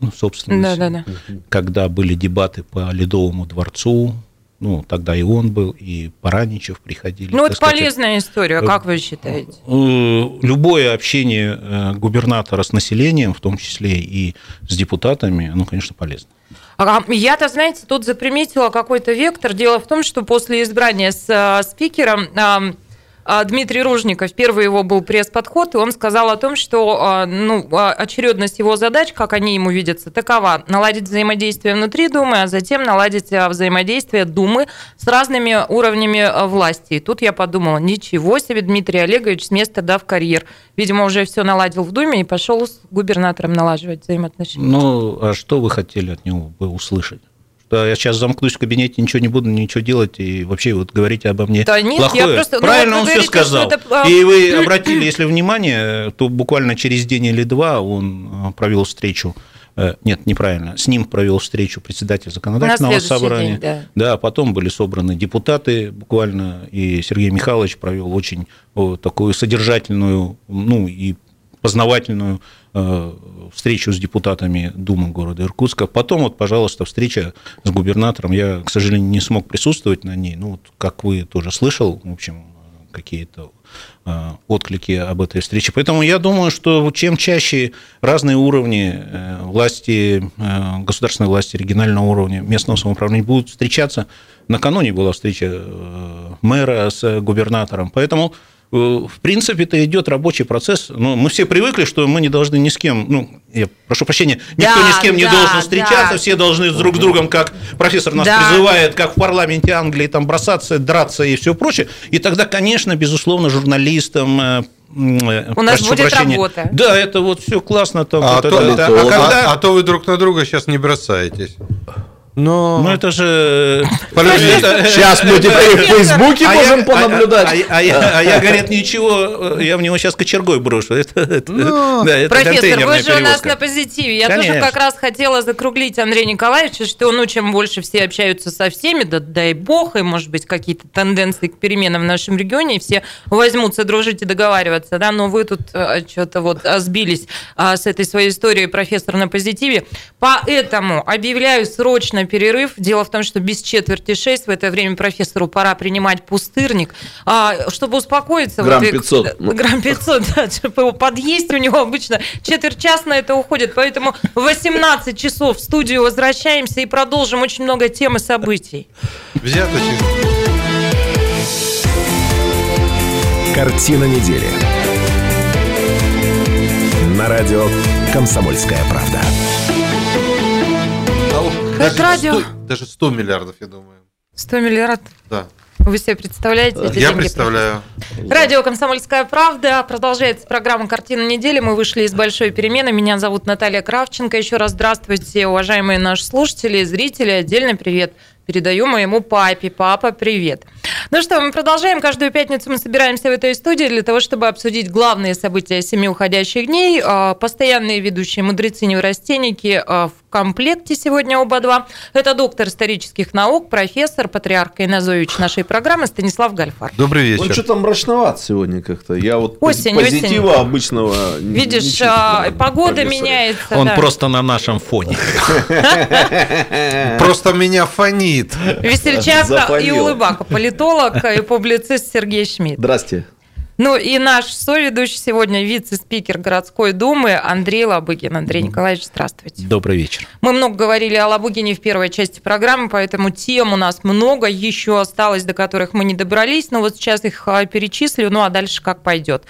ну, собственно, Да-да-да. когда были дебаты по Ледовому дворцу, ну, тогда и он был, и Параничев приходили. Ну, это сказать. полезная история, как вы считаете? Э, Любое общение э, губернатора с населением, в том числе и с депутатами, ну, конечно, полезно. Я-то, знаете, тут заприметила какой-то вектор. Дело в том, что после избрания с а, спикером Дмитрий Ружников, первый его был пресс-подход, и он сказал о том, что а, ну, а, очередность его задач, как они ему видятся, такова. Наладить взаимодействие внутри Думы, а затем наладить а, взаимодействие Думы с разными уровнями а, власти. И тут я подумала, ничего себе, Дмитрий Олегович с места дав карьер. Видимо, уже все наладил в Думе и пошел с губернатором налаживать взаимоотношения. Ну, а что вы хотели от него бы услышать? Я сейчас замкнусь в кабинете, ничего не буду, ничего делать, и вообще вот говорите обо мне Да нет, я плохое. просто- ну, Правильно вот он все сказал. это, а, И вы обратили, если внимание, то буквально через день или два он а, провел встречу э, нет, неправильно. С ним провел встречу председатель законодательного собрания. день, да. Да, потом были собраны депутаты буквально, и Сергей Михайлович провел очень о, такую содержательную, ну и познавательную встречу с депутатами Думы города Иркутска. Потом вот, пожалуйста, встреча с губернатором. Я, к сожалению, не смог присутствовать на ней. Ну, вот, как вы тоже слышал, в общем, какие-то э, отклики об этой встрече. Поэтому я думаю, что чем чаще разные уровни э, власти, э, государственной власти, регионального уровня, местного самоуправления будут встречаться. Накануне была встреча э, мэра с губернатором. Поэтому э, в принципе, это идет рабочий процесс. Но мы все привыкли, что мы не должны ни с кем, ну, я прошу прощения, никто Да, ни с кем не да, должен встречаться, да. все должны друг с другом, как профессор нас Да. призывает, как в парламенте Англии, там бросаться, драться и все прочее. И тогда, конечно, безусловно, журналистам э, э, У нас будет прощения. работа. Да, это вот все классно. Там, А, вот то, это, это. а А когда- а- а то вы друг на друга сейчас не бросаетесь. Но... Ну, это же... Подожди. это- Сейчас мы теперь в Фейсбуке А можем я- понаблюдать. А, а- а я, а я, говорит, ничего, я в него сейчас кочергой брошу. Это, это- Ну, да, это Профессор, вы же у нас на позитиве. Я тоже как раз хотела закруглить Андрея Николаевича, что ну, чем больше все общаются со всеми, да дай бог, и, может быть, какие-то тенденции к переменам в нашем регионе, и все возьмутся дружить и договариваться, да, но вы тут что-то вот а, сбились а, с этой своей историей, профессор на позитиве. Поэтому объявляю срочно перерыв. Дело в том, что без четверти шесть в это время профессору пора принимать пустырник, А, чтобы успокоиться. Грамм вот и- 500. Ну. Грамм 500, да, чтобы его подъесть, у него обычно четверть часа на это уходит, поэтому в 18 часов в студию возвращаемся и продолжим очень много тем и событий. Взяточек. Картина недели. На радио «Комсомольская правда». Даже радио. 100 даже 100 миллиардов, я думаю. 100 миллиардов. Да. Вы себе представляете эти Я деньги? представляю. Радио «Комсомольская правда». Продолжается программа «Картина недели». Мы вышли из большой перемены. Меня зовут Наталья Кравченко. Еще раз здравствуйте, уважаемые наши слушатели, зрители. Отдельный привет передаю моему папе. Папа, привет. Ну что, мы продолжаем. Каждую пятницу мы собираемся в этой студии для того, чтобы обсудить главные события семи уходящих дней. А, постоянные ведущие мудрецы-неврастенники а, в комплекте сегодня оба два. Это доктор исторических наук, профессор, патриарх Инозович нашей программы Станислав Гальфар. Добрый вечер. Он что-то мрачноват сегодня как-то. Я вот осень, позитива осень. обычного Видишь, а, погода меняется. Он да. просто на нашем фоне. Просто меня фонит. Весельчака и улыбака. Политолог и публицист Сергей Шмидт. Здрасте. Ну и наш соведущий сегодня вице-спикер городской думы Андрей Лабыгин. Андрей Николаевич, здравствуйте. Добрый вечер. Мы много говорили о Лабыгине в первой части программы, поэтому тем у нас много еще осталось, до которых мы не добрались. Но вот сейчас их а, перечислю, ну а дальше как пойдет.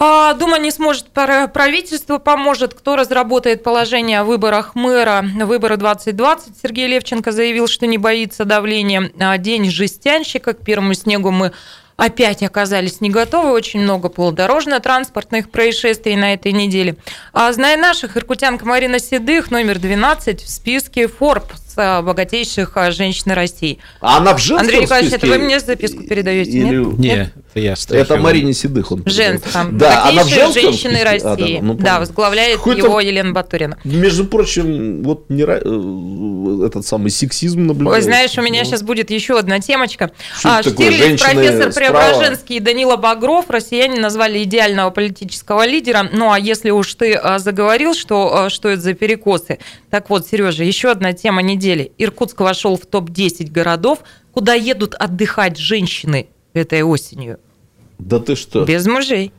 А, Дума не сможет, правительство поможет. Кто разработает положение о выборах мэра? Выборы 2020. Сергей Левченко заявил, что не боится давления. А, день жестянщика. К первому снегу мы опять оказались не готовы. Очень много полудорожно-транспортных происшествий на этой неделе. А зная наших, иркутянка Марина Седых, номер 12 в списке Forbes богатейших а, женщин России. А она в женском Андрей Николаевич, списке? это вы мне записку передаете? Или... Нет? Нет, это я Это Марине Седых он. Женском. Да, она в женском женщины списке? России. А, да, ну, да, возглавляет его Елена Батурина. Между прочим, вот не, э, этот самый сексизм наблюдается. Ой, знаешь, у меня сейчас будет еще одна темочка. Что а, Штирлиц, профессор Преображенский и Данила Багров, россияне назвали идеального политического лидера. Ну, а если уж ты а, заговорил, что, а, что это за перекосы, так вот, Сережа, еще одна тема недели. Иркутск вошел в топ-10 городов, куда едут отдыхать женщины этой осенью. Да ты что? Без мужей.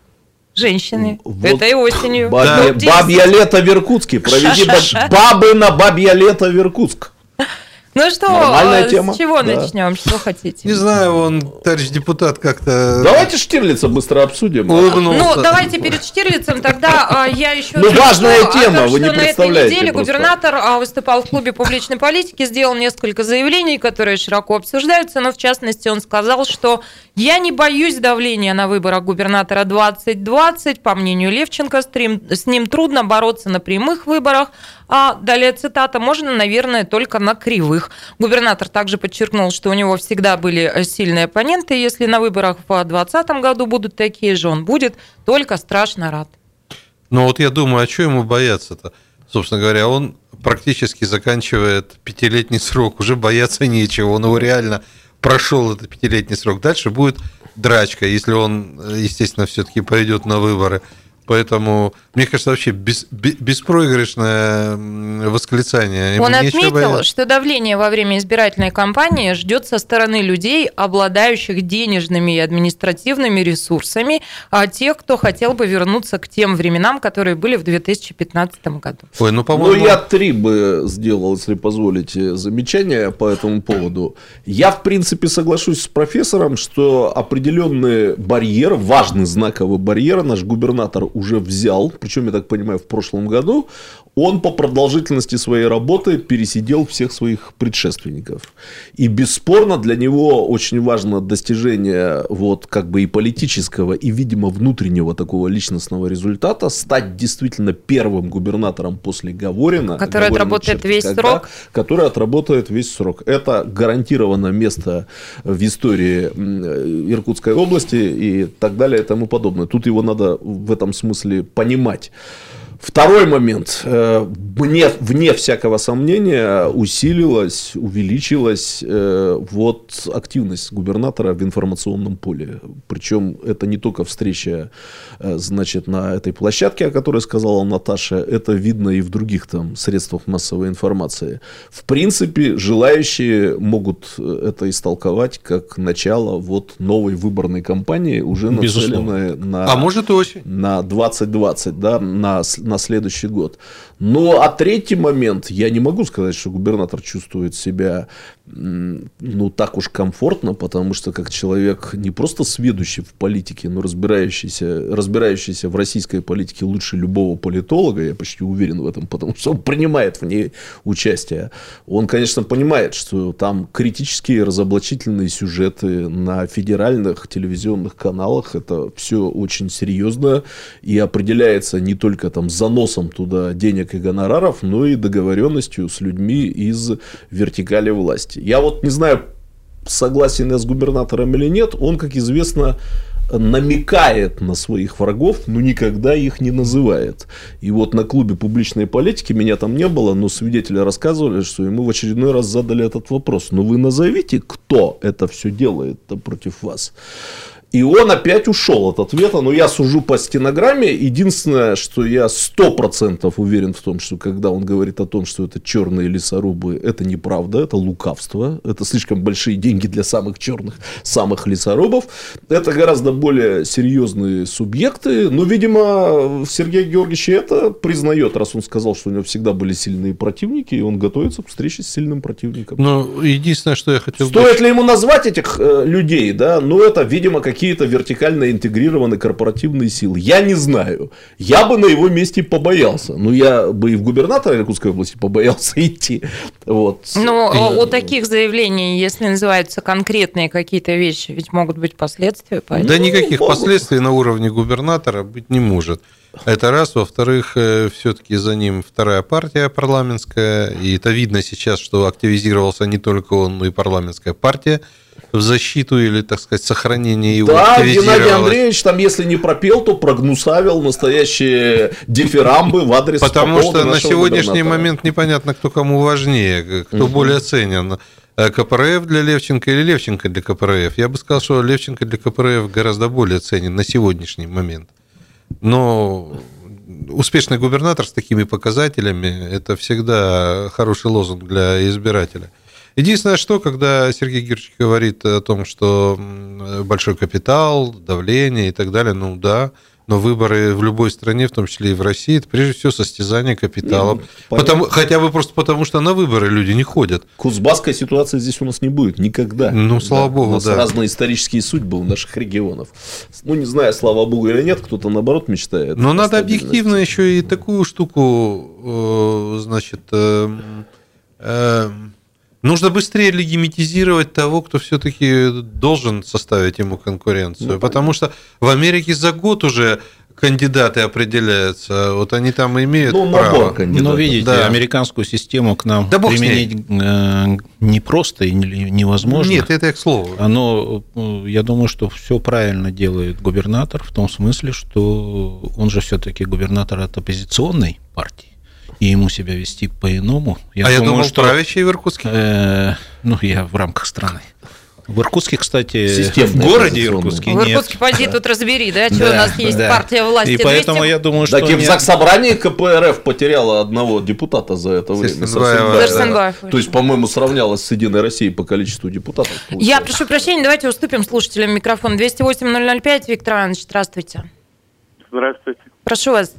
Женщины. Вот этой осенью. Бабье, бабье лето в Иркутске. Проведи бабы на бабье лето в Иркутск. Ну что, Нормальная с тема. чего да. начнем? Что хотите? Не знаю, он, товарищ депутат, как-то... Давайте Штирлица быстро обсудим. Улыбнулся. Ну, давайте перед Штирлицем тогда а, я еще... Ну, важная тема, вы не представляете. На этой неделе губернатор а, выступал в клубе публичной политики, сделал несколько заявлений, которые широко обсуждаются, но в частности он сказал, что я не боюсь давления на выборах губернатора 2020. По мнению Левченко, с ним трудно бороться на прямых выборах, а далее цитата, можно, наверное, только на кривых. Губернатор также подчеркнул, что у него всегда были э, сильные оппоненты. Если на выборах в 2020 году будут такие же, он будет только страшно рад. Ну вот я думаю, а что ему бояться-то? Собственно говоря, он практически заканчивает пятилетний срок, уже бояться нечего, он его реально прошел этот пятилетний срок. Дальше будет драчка, если он, э, естественно, все-таки пойдет на выборы. Поэтому, мне кажется, вообще бес, беспроигрышное восклицание. Он отметил, бояться. что давление во время избирательной кампании ждет со стороны людей, обладающих денежными и административными ресурсами, а тех, кто хотел бы вернуться к тем временам, которые были в 2015 году. Ой, ну, по-моему... Ну, я три бы сделал, если позволите, замечания по этому поводу. Я, в принципе, соглашусь с профессором, что определенный барьер, важный знаковый барьер наш губернатор уже взял, причем, я так понимаю, в прошлом году, он по продолжительности своей работы пересидел всех своих предшественников. И бесспорно для него очень важно достижение вот как бы и политического, и, видимо, внутреннего такого личностного результата, стать действительно первым губернатором после Говорина. Который Говорина отработает весь когда, срок. Который отработает весь срок. Это гарантированно место в истории Иркутской области и так далее и тому подобное. Тут его надо в этом смысле понимать. Второй момент. Вне, э, вне всякого сомнения усилилась, увеличилась э, вот активность губернатора в информационном поле. Причем это не только встреча э, значит, на этой площадке, о которой сказала Наташа, это видно и в других там средствах массовой информации. В принципе, желающие могут это истолковать как начало вот новой выборной кампании, уже нацеленной на, а может осень. на 2020, да, на на следующий год. Но а третий момент, я не могу сказать, что губернатор чувствует себя ну, так уж комфортно, потому что как человек не просто сведущий в политике, но разбирающийся, разбирающийся в российской политике лучше любого политолога, я почти уверен в этом, потому что он принимает в ней участие. Он, конечно, понимает, что там критические разоблачительные сюжеты на федеральных телевизионных каналах, это все очень серьезно и определяется не только там заносом туда денег и гонораров, но и договоренностью с людьми из вертикали власти. Я вот не знаю, согласен я с губернатором или нет, он, как известно, намекает на своих врагов, но никогда их не называет. И вот на клубе публичной политики меня там не было, но свидетели рассказывали, что ему в очередной раз задали этот вопрос. Но вы назовите, кто это все делает против вас. И он опять ушел от ответа, но я сужу по стенограмме. Единственное, что я сто процентов уверен в том, что когда он говорит о том, что это черные лесорубы, это неправда, это лукавство, это слишком большие деньги для самых черных, самых лесорубов. Это гораздо более серьезные субъекты, но, видимо, Сергей Георгиевич это признает, раз он сказал, что у него всегда были сильные противники, и он готовится к встрече с сильным противником. Ну, единственное, что я хотел... Стоит ли ему назвать этих э, людей, да, ну, это, видимо, как какие-то вертикально интегрированные корпоративные силы. Я не знаю. Я бы на его месте побоялся. Ну, я бы и в губернатора Иркутской области побоялся идти. Вот. Но ну, у таких заявлений, если называются конкретные какие-то вещи, ведь могут быть последствия. Поэтому... Да никаких могут. последствий на уровне губернатора быть не может. Это раз. Во-вторых, э, все-таки за ним вторая партия парламентская. И это видно сейчас, что активизировался не только он, но и парламентская партия в защиту или, так сказать, сохранение его Да, Геннадий Андреевич там, если не пропел, то прогнусавил настоящие дифирамбы в адрес Потому что на сегодняшний момент непонятно, кто кому важнее, кто более ценен. Э, КПРФ для Левченко или Левченко для КПРФ? Я бы сказал, что Левченко для КПРФ гораздо более ценен на сегодняшний момент. Но успешный губернатор с такими показателями – это всегда хороший лозунг для избирателя. Единственное, что, когда Сергей Георгиевич говорит о том, что большой капитал, давление и так далее, ну да, но выборы в любой стране, в том числе и в России, это прежде всего состязание капиталом. Не, ну, потому, хотя бы просто потому, что на выборы люди не ходят. Кузбасская ситуация здесь у нас не будет никогда. Ну, слава да. богу, У нас да. разные исторические судьбы у наших регионов. Ну, не знаю, слава богу или нет, кто-то наоборот мечтает. Но надо объективно еще и такую штуку, э, значит, э, э, Нужно быстрее легимитизировать того, кто все-таки должен составить ему конкуренцию. Ну, потому что в Америке за год уже кандидаты определяются. Вот они там имеют ну, право. Кандидатов. Но видите, да. американскую систему к нам да применить э, не просто и невозможно. Нет, это к слову. Оно, э, я думаю, что все правильно делает губернатор в том смысле, что он же все-таки губернатор от оппозиционной партии и ему себя вести по-иному. Я а думаю, я думал, что правящий в Иркутске? Э, ну, я в рамках страны. В Иркутске, кстати, в городе Иркутске В Иркутске нет. пойди тут разбери, да, что да, у нас есть да. партия власти. И 200... поэтому я думаю, что... Так и в Заксобрании КПРФ потеряла одного депутата за это время. Да. То есть, по-моему, сравнялась с Единой Россией по количеству депутатов. Получается. Я прошу прощения, давайте уступим слушателям микрофон. 208-005, Виктор Иванович, здравствуйте. Здравствуйте. Прошу вас.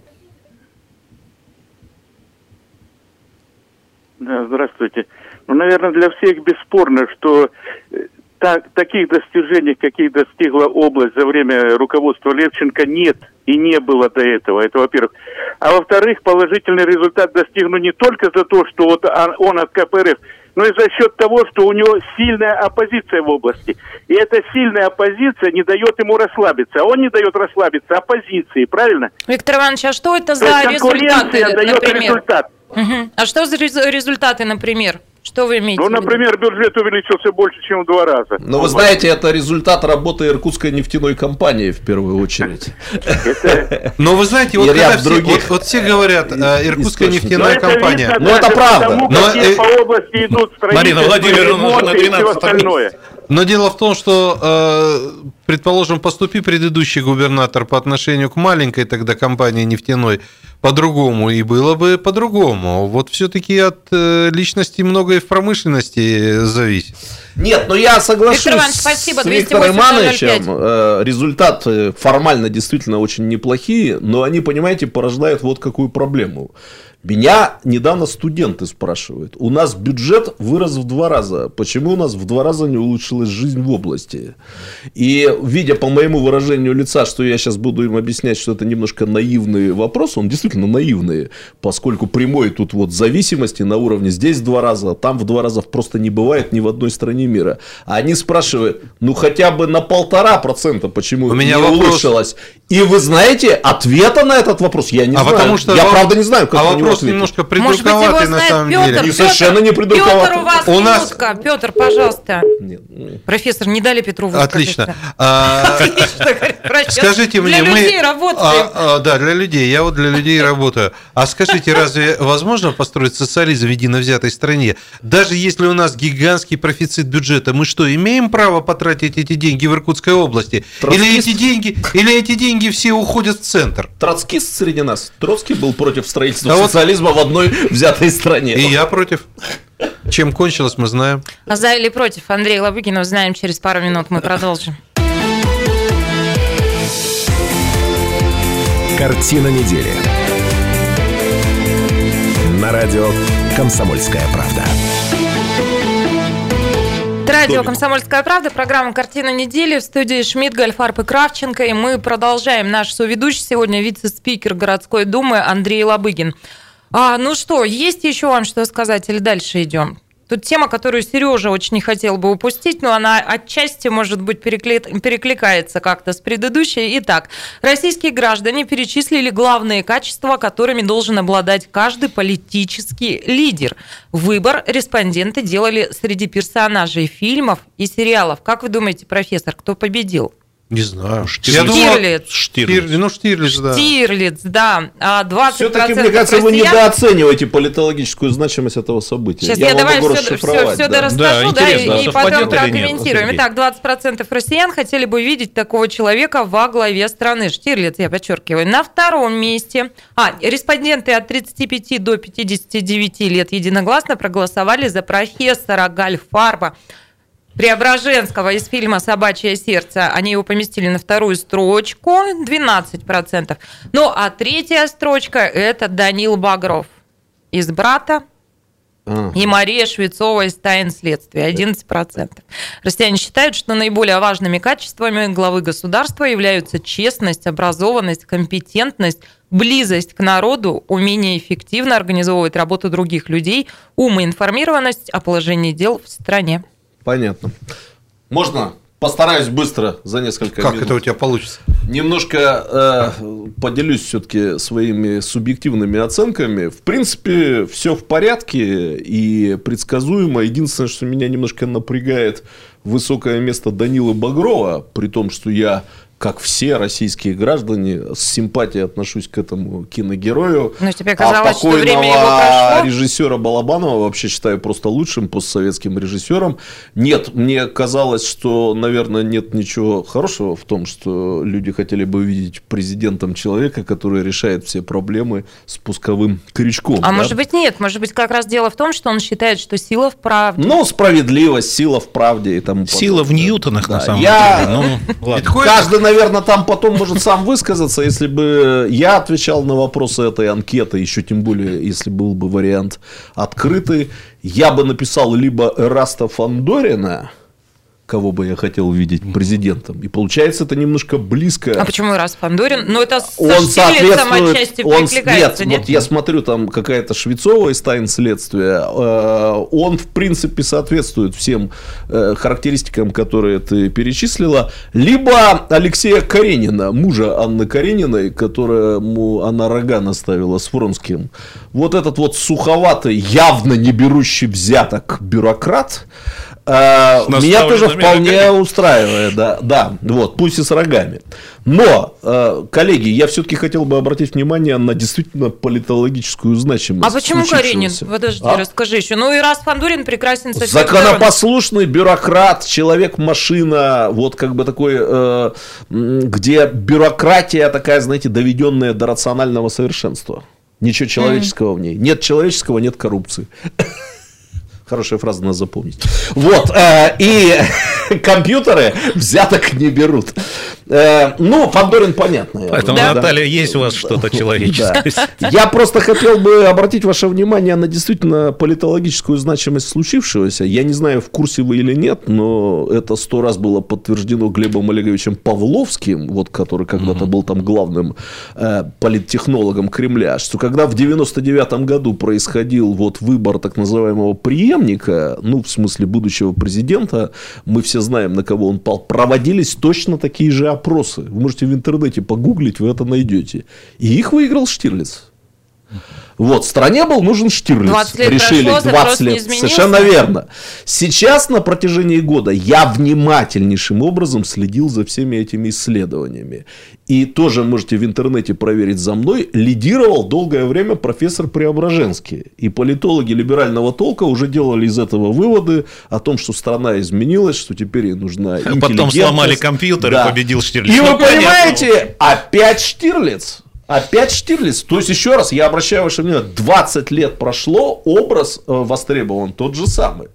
Да, здравствуйте. Ну, наверное, для всех бесспорно, что э, так, таких достижений, каких достигла область за время руководства Левченко, нет и не было до этого. Это во-первых. А во-вторых, положительный результат достигнут не только за то, что вот он от КПРФ, но и за счет того, что у него сильная оппозиция в области. И эта сильная оппозиция не дает ему расслабиться. А он не дает расслабиться оппозиции, правильно? Виктор Иванович, а что это за результаты, дает например? результат. Угу. А что за результаты, например? Что вы имеете? Ну, например, бюджет увеличился больше, чем в два раза. Но вы знаете, это результат работы Иркутской нефтяной компании в первую очередь. Но вы знаете, вот когда вот все говорят, э, Иркутская нефтяная компания. Ну, это правда. Но э, по области идут Марина Владимировна на 12 Но дело в том, что, э, предположим, поступи предыдущий губернатор по отношению к маленькой тогда компании нефтяной, по-другому, и было бы по-другому. Вот все-таки от э, личности многое в промышленности зависит. Нет, но я соглашусь Иванович, спасибо, с Виктором Ивановичем. Э, результаты формально действительно очень неплохие, но они, понимаете, порождают вот какую проблему. Меня недавно студенты спрашивают. У нас бюджет вырос в два раза. Почему у нас в два раза не улучшилась жизнь в области? И видя по моему выражению лица, что я сейчас буду им объяснять, что это немножко наивный вопрос, он действительно наивный, поскольку прямой тут вот зависимости на уровне здесь в два раза, там в два раза просто не бывает ни в одной стране мира. А они спрашивают, ну хотя бы на полтора процента, почему У меня не вопрос. улучшилось. И вы знаете, ответа на этот вопрос я не а знаю. потому что я во- правда не знаю, как а него вопрос ответить. немножко Может быть, его на знает самом Петр? деле. И совершенно не придурковато. Петр, у вас У нас- минутка. Петр, пожалуйста. Нет, ну, Профессор, не дали Петру высказаться. Отлично. А. Скажите мне, Для мы... людей работаем. А, да, для людей. Я вот для людей работаю. А скажите, разве возможно построить социализм в едино взятой стране? Даже если у нас гигантский профицит бюджета, мы что, имеем право потратить эти деньги в Иркутской области? Или эти деньги, или эти деньги все уходят в центр? Троцкист среди нас. Троцкий был против строительства А вот- социализма в одной взятой стране. И я против. Чем кончилось, мы знаем. А за или против Андрей Лобыгин узнаем через пару минут. Мы продолжим. Картина недели. На радио «Комсомольская правда». Радио «Комсомольская правда», программа «Картина недели» в студии Шмидт, Гольфарб и Кравченко. И мы продолжаем. Наш соведущий сегодня вице-спикер городской думы Андрей Лобыгин. А, ну что, есть еще вам что сказать или дальше идем? Тут тема, которую Сережа очень не хотел бы упустить, но она отчасти, может быть, перекли- перекликается как-то с предыдущей. Итак, российские граждане перечислили главные качества, которыми должен обладать каждый политический лидер. Выбор респонденты делали среди персонажей фильмов и сериалов. Как вы думаете, профессор, кто победил? Не знаю. Штирлиц. Штирлиц. Штирлиц. Ну, Штирлиц, да. Штирлиц, да. А 20% Все-таки, мне кажется, вы россиян- недооцениваете политологическую значимость этого события. Сейчас я, я, давай все, все, расшифровать, все да. расскажу, да, интересно, и, и совпадет потом прокомментируем. Итак, 20% россиян хотели бы видеть такого человека во главе страны. Штирлиц, я подчеркиваю. На втором месте, а, респонденты от 35 до 59 лет единогласно проголосовали за профессора Гальфарба. Преображенского из фильма «Собачье сердце». Они его поместили на вторую строчку, 12%. Ну, а третья строчка – это Данил Багров из «Брата», и Мария Швецова из «Тайн следствия» 11%. Россияне считают, что наиболее важными качествами главы государства являются честность, образованность, компетентность, близость к народу, умение эффективно организовывать работу других людей, ум и информированность о положении дел в стране. Понятно. Можно? Постараюсь быстро за несколько Как минут. это у тебя получится? Немножко э, поделюсь все-таки своими субъективными оценками. В принципе, все в порядке и предсказуемо. Единственное, что меня немножко напрягает высокое место Данила Багрова, при том, что я, как все российские граждане, с симпатией отношусь к этому киногерою. Но тебе А казалось, что покойного время его прошло? режиссера Балабанова вообще считаю просто лучшим постсоветским режиссером. Нет, мне казалось, что, наверное, нет ничего хорошего в том, что люди хотели бы видеть президентом человека, который решает все проблемы с пусковым крючком. А да? может быть нет, может быть как раз дело в том, что он считает, что сила в правде. Ну, справедливость, сила в правде и тому Сила в подобное. Ньютонах, на Да. самом Я- деле. Ну, ладно. Каждый, наверное, там потом может сам высказаться, если бы я отвечал на вопросы этой анкеты, еще тем более, если был бы вариант открытый, я бы написал либо Эраста Фандорина, кого бы я хотел видеть президентом. И получается, это немножко близко. А почему раз Фандорин? Ну, это Он соответствует... отчасти Он, перекликается, нет, вот я смотрю, там какая-то Швецова из «Тайн следствия». э, Он, в принципе, соответствует всем э, характеристикам, которые ты перечислила. Либо Алексея Каренина, мужа Анны Карениной, которому она рога наставила с Вронским. Вот этот вот суховатый, явно не берущий взяток бюрократ, э, меня тоже вполне рогами. устраивает, да, да, вот, пусть и с рогами. Но, э, коллеги, я все-таки хотел бы обратить внимание на действительно политологическую значимость. А почему Каренин? Подожди, А? расскажи еще. Ну и раз Фандорин прекрасен со всех сторон. Законопослушный бюрократ, человек-машина, вот как бы такой, э, где бюрократия такая, знаете, доведенная до рационального совершенства. Ничего человеческого в ней. Нет человеческого, нет коррупции. Хорошая фраза, надо запомнить. Вот. э, и компьютеры взяток не берут. Э, ну, Фандорин понятно. Поэтому, да. Наталья, есть у вас что-то человеческое. Я просто хотел бы обратить ваше внимание на действительно политологическую значимость случившегося. Я не знаю, в курсе вы или нет, но это сто раз было подтверждено Глебом Олеговичем Павловским, вот, который когда-то был там главным э, политтехнологом Кремля, что когда в 99 году происходил вот выбор так называемого преемника, ну, в смысле будущего президента, мы все знаем, на кого он пал, проводились точно такие же опросы. Вы можете в интернете погуглить, вы это найдете. И их выиграл Штирлиц. Вот, стране был нужен Штирлиц. 20 лет Решили прошло, 20 лет. Совершенно верно. Сейчас на протяжении года я внимательнейшим образом следил за всеми этими исследованиями. И тоже можете в интернете проверить за мной. Лидировал долгое время профессор Преображенский. И политологи либерального толка уже делали из этого выводы о том, что страна изменилась, что теперь ей нужна а Потом сломали компьютер да. и победил Штирлиц. И ну, вы понятно. понимаете, опять Штирлиц. Опять Штирлиц. То есть, еще раз, я обращаю ваше внимание, 20 лет прошло, образ э, востребован тот же самый.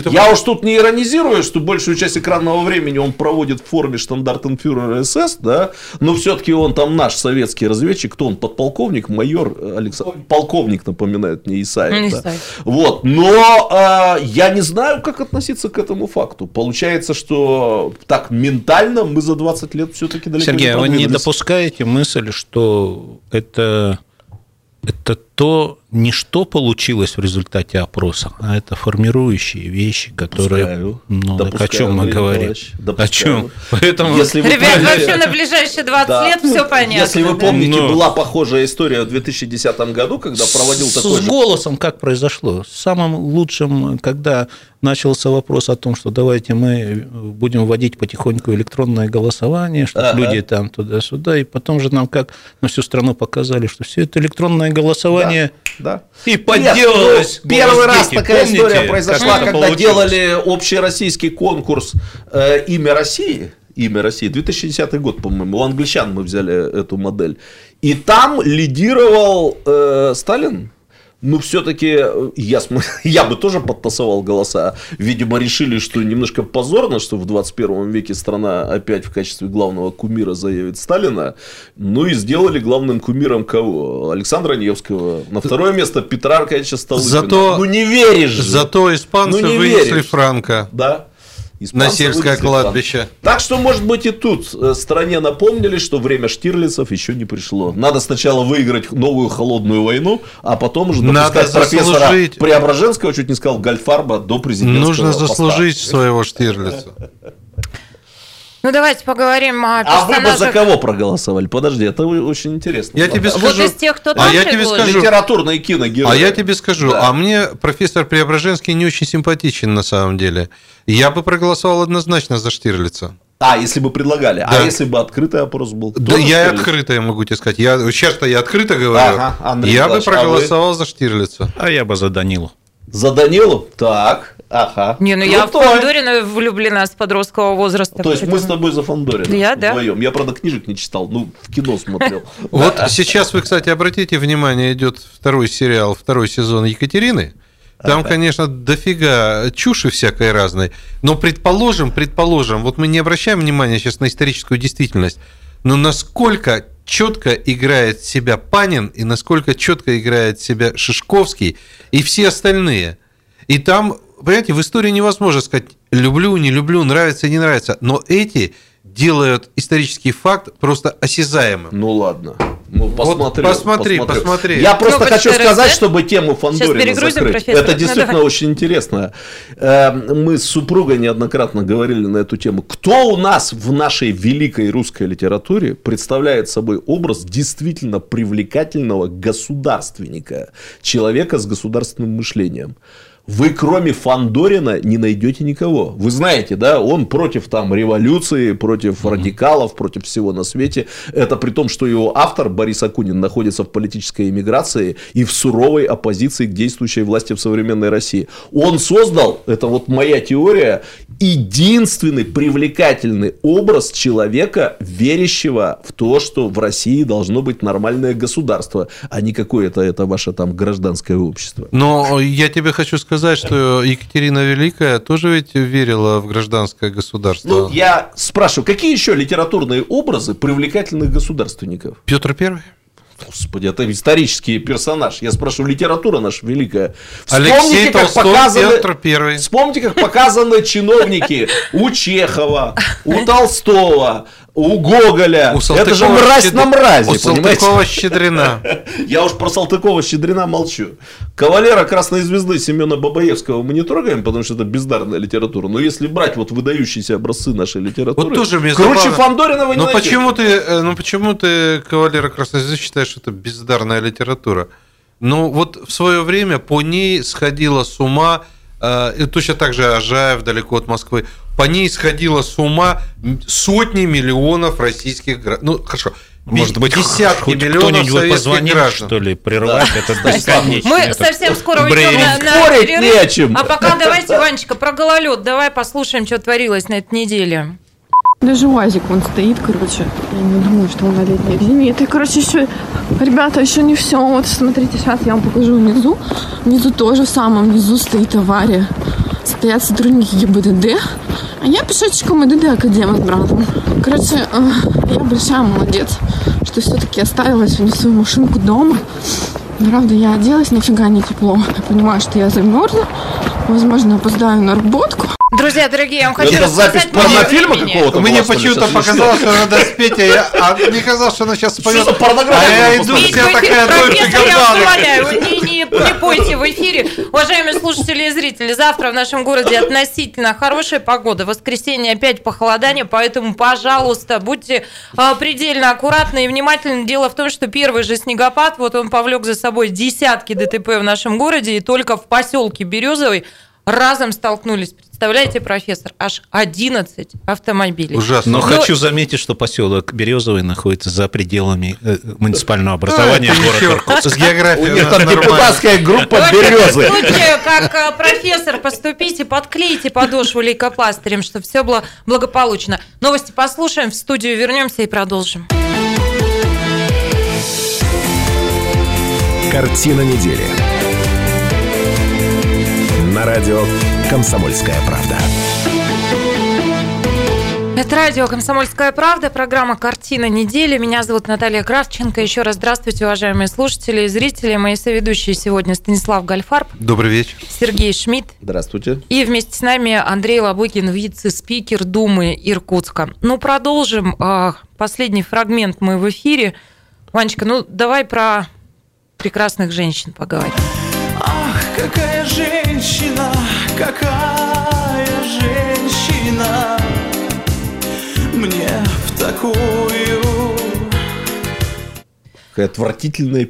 Это Я уж тут не иронизирую, что большую часть экранного времени он проводит в форме штандартенфюрера СС, да, но все-таки он там наш советский разведчик, кто он, подполковник, майор, Александр, полковник, напоминает мне Исаев. Да. Вот, но э, я не знаю, как относиться к этому факту. Получается, что так ментально мы за 20 лет все-таки далеко Сергей, не вы не допускаете мысль, что это, это то, не что получилось в результате опроса, а это формирующие вещи, которые... Допускаю. Ну, Допускаю, так о чем мы говорим? О чем? Поэтому... Если вы Ребят, помните... вообще на ближайшие 20 да. лет все понятно. Если вы помните, Но... была похожая история в 2010 году, когда проводил с, такой С же... голосом как произошло? Самым лучшим, когда начался вопрос о том, что давайте мы будем вводить потихоньку электронное голосование, чтобы ага. люди там туда-сюда, и потом же нам как на всю страну показали, что все это электронное голосование компания да. и подделалась. Нет, ну, первый раз такая Помните, история произошла, когда получилось? делали общероссийский конкурс э, «Имя России». Имя России. 2010 год, по-моему. У англичан мы взяли эту модель. И там лидировал э, Сталин ну, все-таки э, я, я бы тоже подтасовал голоса. Видимо, решили, что немножко позорно, что в 21 веке страна опять в качестве главного кумира заявит Сталина. Ну и сделали главным кумиром кого? Александра Невского. На второе место Петра Аркадьевича Столыпина. Зато, ну не веришь же. Зато испанцы ну, не вынесли веришь. Франка. Да. На сельское кладбище. Так что, может быть, и тут э, стране напомнили, что время Штирлицев еще не пришло. Надо сначала выиграть новую холодную войну, а потом уже допускать профессора заслужить... Преображенского, чуть не сказал, Гальфарба, до президентского Нужно заслужить поста. своего Штирлица. Ну, давайте поговорим о персонажах. А вы бы за кого проголосовали? Подожди, это очень интересно. Я тебе скажу. Вот из тех, кто а я тебе скажу. Литературные киногерои. А я тебе скажу. Да. А мне профессор Преображенский не очень симпатичен на самом деле. Я бы проголосовал однозначно за Штирлица. А, если бы предлагали. А да. А если бы открытый опрос был? Да, я Штирлиц? открытое могу тебе сказать. Я, сейчас-то я открыто говорю. Ага, Андрей я бы проголосовал а вы? за Штирлица. А я бы за Данилу. За Данилу? Так. Ага. Не, ну я в Фандорина влюблена с подросткового возраста. То есть мы с тобой за Фандорина Я, да. Вдвоем. Я, правда, книжек не читал, ну, в кино смотрел. Вот сейчас вы, кстати, обратите внимание, идет второй сериал, второй сезон Екатерины. Там, конечно, дофига чуши всякой разной. Но предположим, предположим, вот мы не обращаем внимания сейчас на историческую действительность, но насколько четко играет себя Панин и насколько четко играет себя Шишковский и все остальные. И там понимаете, в истории невозможно сказать люблю, не люблю, нравится, не нравится. Но эти делают исторический факт просто осязаемым. Ну ладно. Ну, посмотрю, вот посмотри, посмотрю. посмотри. Я просто ну, хочу сказать, чтобы тему Фандорина закрыть. Профессор. Это действительно ну, очень интересно. Эм, мы с супругой неоднократно говорили на эту тему. Кто у нас в нашей великой русской литературе представляет собой образ действительно привлекательного государственника, человека с государственным мышлением? Вы кроме Фандорина не найдете никого. Вы знаете, да, он против там революции, против радикалов, против всего на свете. Это при том, что его автор Борис Акунин находится в политической эмиграции и в суровой оппозиции к действующей власти в современной России. Он создал, это вот моя теория, единственный привлекательный образ человека, верящего в то, что в России должно быть нормальное государство, а не какое-то это ваше там гражданское общество. Но я тебе хочу сказать, сказать, что Екатерина Великая тоже ведь верила в гражданское государство. Ну, я спрашиваю, какие еще литературные образы привлекательных государственников? Петр Первый? Господи, это исторический персонаж. Я спрашиваю, литература наша великая. Алексей как Толстой, показаны, Петр Первый. Вспомните, как показаны чиновники у Чехова, у Толстого, у Гоголя. У это же мразь Щед- на мразе, У понимаете? Салтыкова-Щедрина. Я уж про Салтыкова-Щедрина молчу. Кавалера Красной Звезды Семена Бабаевского мы не трогаем, потому что это бездарная литература. Но если брать вот выдающиеся образцы нашей литературы, Вот тоже круче забавно. Фандорина вы не найдете. почему ты, э, ну почему ты кавалера Красной Звезды считаешь, что это бездарная литература? Ну вот в свое время по ней сходила с ума, э, и точно так же Ажаев далеко от Москвы, по ней сходила с ума сотни миллионов российских граждан. Ну хорошо, Может быть, десятки хоть миллионов советских позвонит, граждан. что ли, прервать этот бесконечный Мы этот совсем скоро уйдем на, на Спорить перерыв. не о чем. А пока давайте, Ванечка, про гололед. Давай послушаем, что творилось на этой неделе. Даже УАЗик он стоит, короче. Я не думаю, что он на летней резине. Это, короче, еще... Ребята, еще не все. Вот смотрите, сейчас я вам покажу внизу. Внизу тоже в самом низу стоит авария. Стоят сотрудники ГИБДД. А я пешочком иду до Академа с братом. Короче, э, я большая молодец, что все-таки оставила сегодня свою машинку дома. Правда, я оделась, нифига не тепло. Я понимаю, что я замерзла. Возможно, опоздаю на работку. Друзья, дорогие, я вам хочу Это запись порнофильма какого-то? Мне что почему-то показалось, что? что надо спеть, а, я, а мне казалось, что она сейчас споет. за порнография А я иду, вся такая я умоляю, не, не, не пойте в эфире. Уважаемые слушатели и зрители, завтра в нашем городе относительно хорошая погода. В воскресенье опять похолодание, поэтому, пожалуйста, будьте а, предельно аккуратны и внимательны. Дело в том, что первый же снегопад, вот он повлек за собой десятки ДТП в нашем городе, и только в поселке Березовый разом столкнулись. Представляете, профессор, аж 11 автомобилей. Ужасно. Но Ну, хочу заметить, что поселок Березовый находится за пределами э, муниципального образования это города. Иркутска. С географией У них там депутатская группа В березы. случае, как э, профессор, поступите, подклейте подошву лейкопластырем, чтобы все было благополучно. Новости послушаем, в студию вернемся и продолжим. Картина недели. На радио «Комсомольская правда». Это радио «Комсомольская правда», программа «Картина недели». Меня зовут Наталья Кравченко. Еще раз здравствуйте, уважаемые слушатели и зрители. Мои соведущие сегодня Станислав Гальфарб, Добрый вечер. Сергей Шмидт Здравствуйте. И вместе с нами Андрей Лобыкин, вице-спикер Думы Иркутска. Ну, продолжим. А, Последний фрагмент мы в эфире. Ванечка, ну давай про прекрасных женщин поговорим. Какая женщина, какая женщина? Мне в такую. Какая отвратительная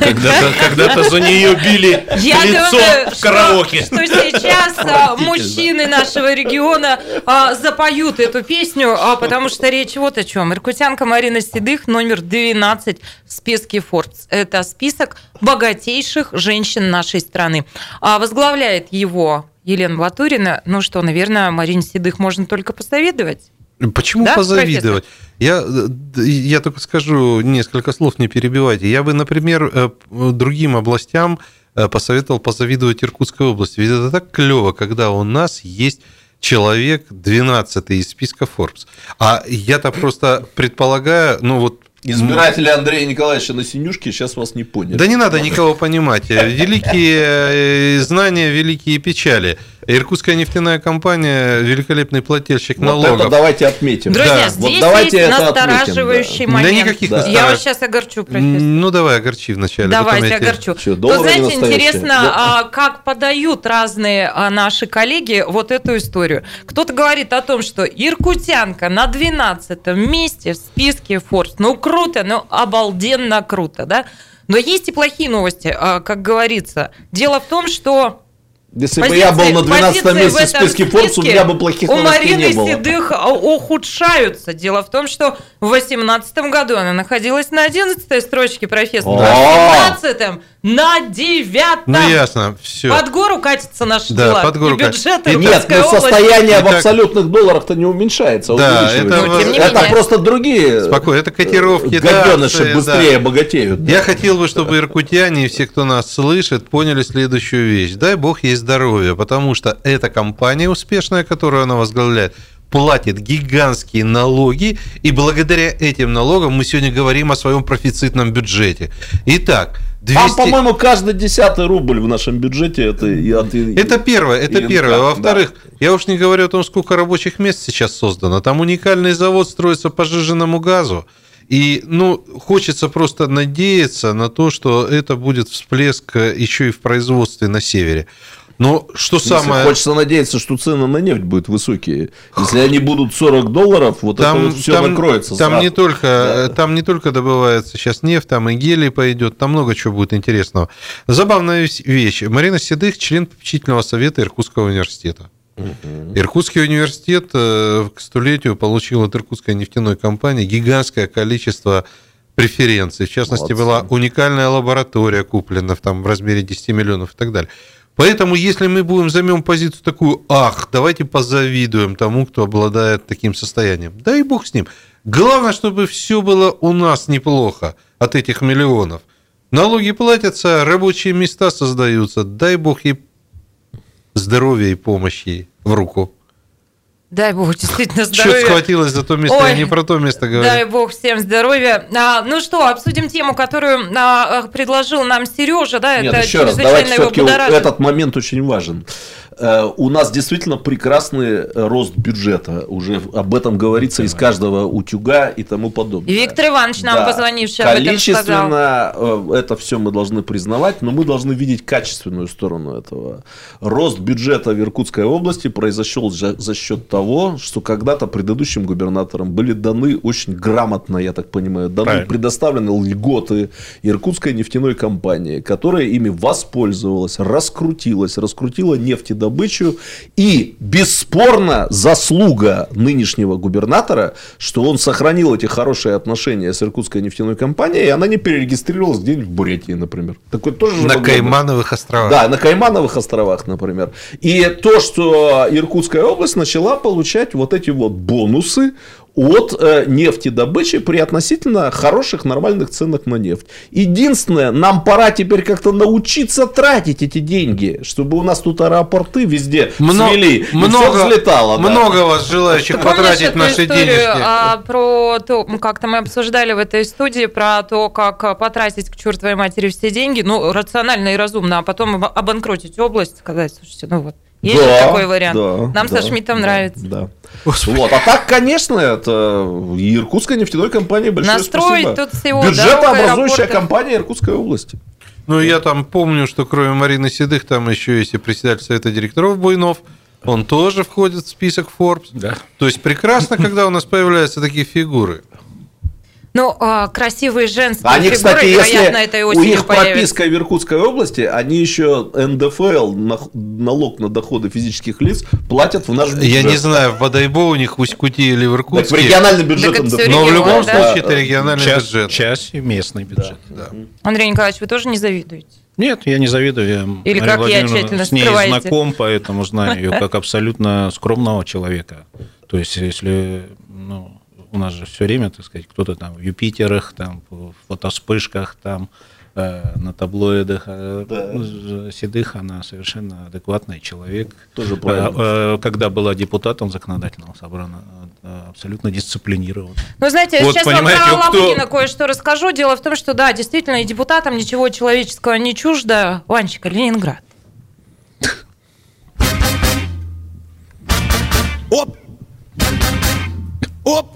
Когда-то когда за нее били Я лицо думаю, в караоке. Что, что сейчас а, мужчины нашего региона а, запоют эту песню, а, потому что речь вот о чем. Иркутянка Марина Седых номер 12 в списке Forbes. Это список богатейших женщин нашей страны. А, возглавляет его Елена Батурина. Ну что, наверное, Марине Седых можно только посоветовать. Почему Да, позавидовать? Я, э, я только скажу несколько слов, не перебивайте. Я бы, например, э, другим областям э, посоветовал позавидовать Иркутской области. Ведь это так клево, когда у нас есть человек 12 из списка Forbes. А я-то просто предполагаю, ну вот Избиратели Андрея Николаевича на синюшке сейчас вас не поняли. Да не надо никого понимать. Великие знания, великие печали. Иркутская нефтяная компания великолепный плательщик Вот налогов. это давайте отметим. Друзья, Да, здесь вот давайте есть это отметим, настораживающий да. момент. Да никаких Я настораживающих. вас сейчас огорчу, профессор. Ну, давай, огорчи вначале. Давайте, я тебе- огорчу. Чё, Вы доллары знаете, интересно, Да. а, как подают разные а, наши коллеги вот эту историю. Кто-то говорит о том, что иркутянка на 12 месте в списке Forbes. Ну, круто, ну, обалденно круто, да? Но есть и плохие новости, а, как говорится. Дело в том, что Если бы позиции- я был на 12 позиции месте в списке Forbes, у меня бы плохих у новостей Марины не было. Седых а, ухудшаются. Дело в том, что в 2018 году она находилась на 11 строчке, профессор. В О! 2017 на 9 Ну, ясно, все. Под гору катятся наши Да, дела. под гору и бюджеты. Нет, но области. состояние в Итак- абсолютных долларах-то не уменьшается, а Да, это Ну, тем не Это менее. просто другие Спокойно, это котировки, да, гаденыши да. быстрее богатеют. Я хотел бы, чтобы иркутяне и все, кто нас слышит, поняли следующую вещь. Дай бог есть здоровья, потому что эта компания успешная, которую она возглавляет, платит гигантские налоги, и благодаря этим налогам мы сегодня говорим о своем профицитном бюджете. Итак, 200... Там, по-моему, каждый десятый рубль в нашем бюджете это и от Это первое, это ИНК, первое. Во-вторых, да. я уж не говорю о том, сколько рабочих мест сейчас создано. Там уникальный завод строится по жиженному газу. И, ну, хочется просто надеяться на то, что это будет всплеск еще и в производстве на севере. Но что самое... Хочется надеяться, что цены на нефть будут высокие. Если они будут 40 долларов, вот там, это вот все там, накроется. Там не, только, да. там не только добывается сейчас нефть, там и гелий пойдет, там много чего будет интересного. Забавная вещь. Марина Седых, член попечительного совета Иркутского университета. Угу. Иркутский университет э, к столетию получил от Иркутской нефтяной компании гигантское количество преференций. В частности, Молодцы. была уникальная лаборатория куплена там, в размере 10 миллионов и так далее. Поэтому, если мы будем займем позицию такую, ах, давайте позавидуем тому, кто обладает таким состоянием. Дай бог с ним. Главное, чтобы все было у нас неплохо от этих миллионов. Налоги платятся, рабочие места создаются. Дай бог ей здоровья и помощи в руку. Дай бог, действительно здоровья. Что схватилась за то место, Ой, я не про то место говорю. Дай бог всем здоровья. А, ну что, обсудим тему, которую а, предложил нам Сережа, да, Нет, это еще раз, давайте все-таки этот момент очень важен. Э, у нас действительно прекрасный э, рост бюджета. Уже об этом говорится из каждого утюга и тому подобное. Виктор Иванович нам да. позвонивший об этом сказал. Количественно э, это все мы должны признавать, но мы должны видеть качественную сторону этого. Рост бюджета в Иркутской области произошел за счет того, что когда-то предыдущим губернаторам были даны очень грамотно, я так понимаю, даны Правильно. предоставлены льготы Иркутской нефтяной компании, которая ими воспользовалась, раскрутилась, раскрутила нефтедобычу добычу. И бесспорно заслуга нынешнего губернатора, что он сохранил эти хорошие отношения с Иркутской нефтяной компанией, и она не перерегистрировалась где-нибудь в Бурятии, например. Такой тоже на Каймановых островах. Да, на Каймановых островах, например. И то, что Иркутская область начала получать вот эти вот бонусы от э, нефтедобычи при относительно хороших нормальных ценах на нефть. Единственное, нам пора теперь как-то научиться тратить эти деньги, чтобы у нас тут аэропорты везде много, свели, много, и все взлетало. Много да. вас желающих Помнишь потратить наши деньги. А, про то, как-то мы обсуждали в этой студии про то, как потратить к чертовой матери все деньги, ну, рационально и разумно, а потом обанкротить область, сказать, слушайте, ну вот, есть да, такой вариант? Да, Нам да, со Шмидтом да, нравится. Да. Вот. А так, конечно, это Иркутская нефтяная компания большое Настроить спасибо. тут всего, Бюджетообразующая компания Иркутской области. Ну, я там помню, что кроме Марины Седых, там еще есть и председатель Совета директоров Буйнов. Он тоже входит в список Forbes. Да. То есть прекрасно, когда у нас появляются такие фигуры. Ну, а, красивые женские они, фигуры, кстати, вероятно, этой осенью у них появятся. прописка в Иркутской области, они еще НДФЛ, налог на доходы физических лиц, платят в наш бюджет. Я не знаю, в Бадайбо у них в Усть-Кути или в Иркутске. Так, в региональный бюджет НДФЛ. Но в любом да? случае это региональный часть, бюджет. Часть местный бюджет. Да. Да. Андрей Николаевич, вы тоже не завидуете? Нет, я не завидую. Я Или Мария как я тщательно с ней скрываете? знаком, поэтому знаю ее как абсолютно скромного человека. То есть, если ну, у нас же все время, так сказать, кто-то там в Юпитерах, там в фотоспышках, там э, на таблоидах. Э, да. Ну, Седых, она совершенно адекватный человек. Тоже правильно. Э, когда была депутатом законодательного собрания, абсолютно дисциплинирован. Ну, знаете, вот, сейчас вам про кто... кое-что расскажу. Дело в том, что, да, действительно, и депутатам ничего человеческого не чуждо. Ванечка, Ленинград. Оп! Оп!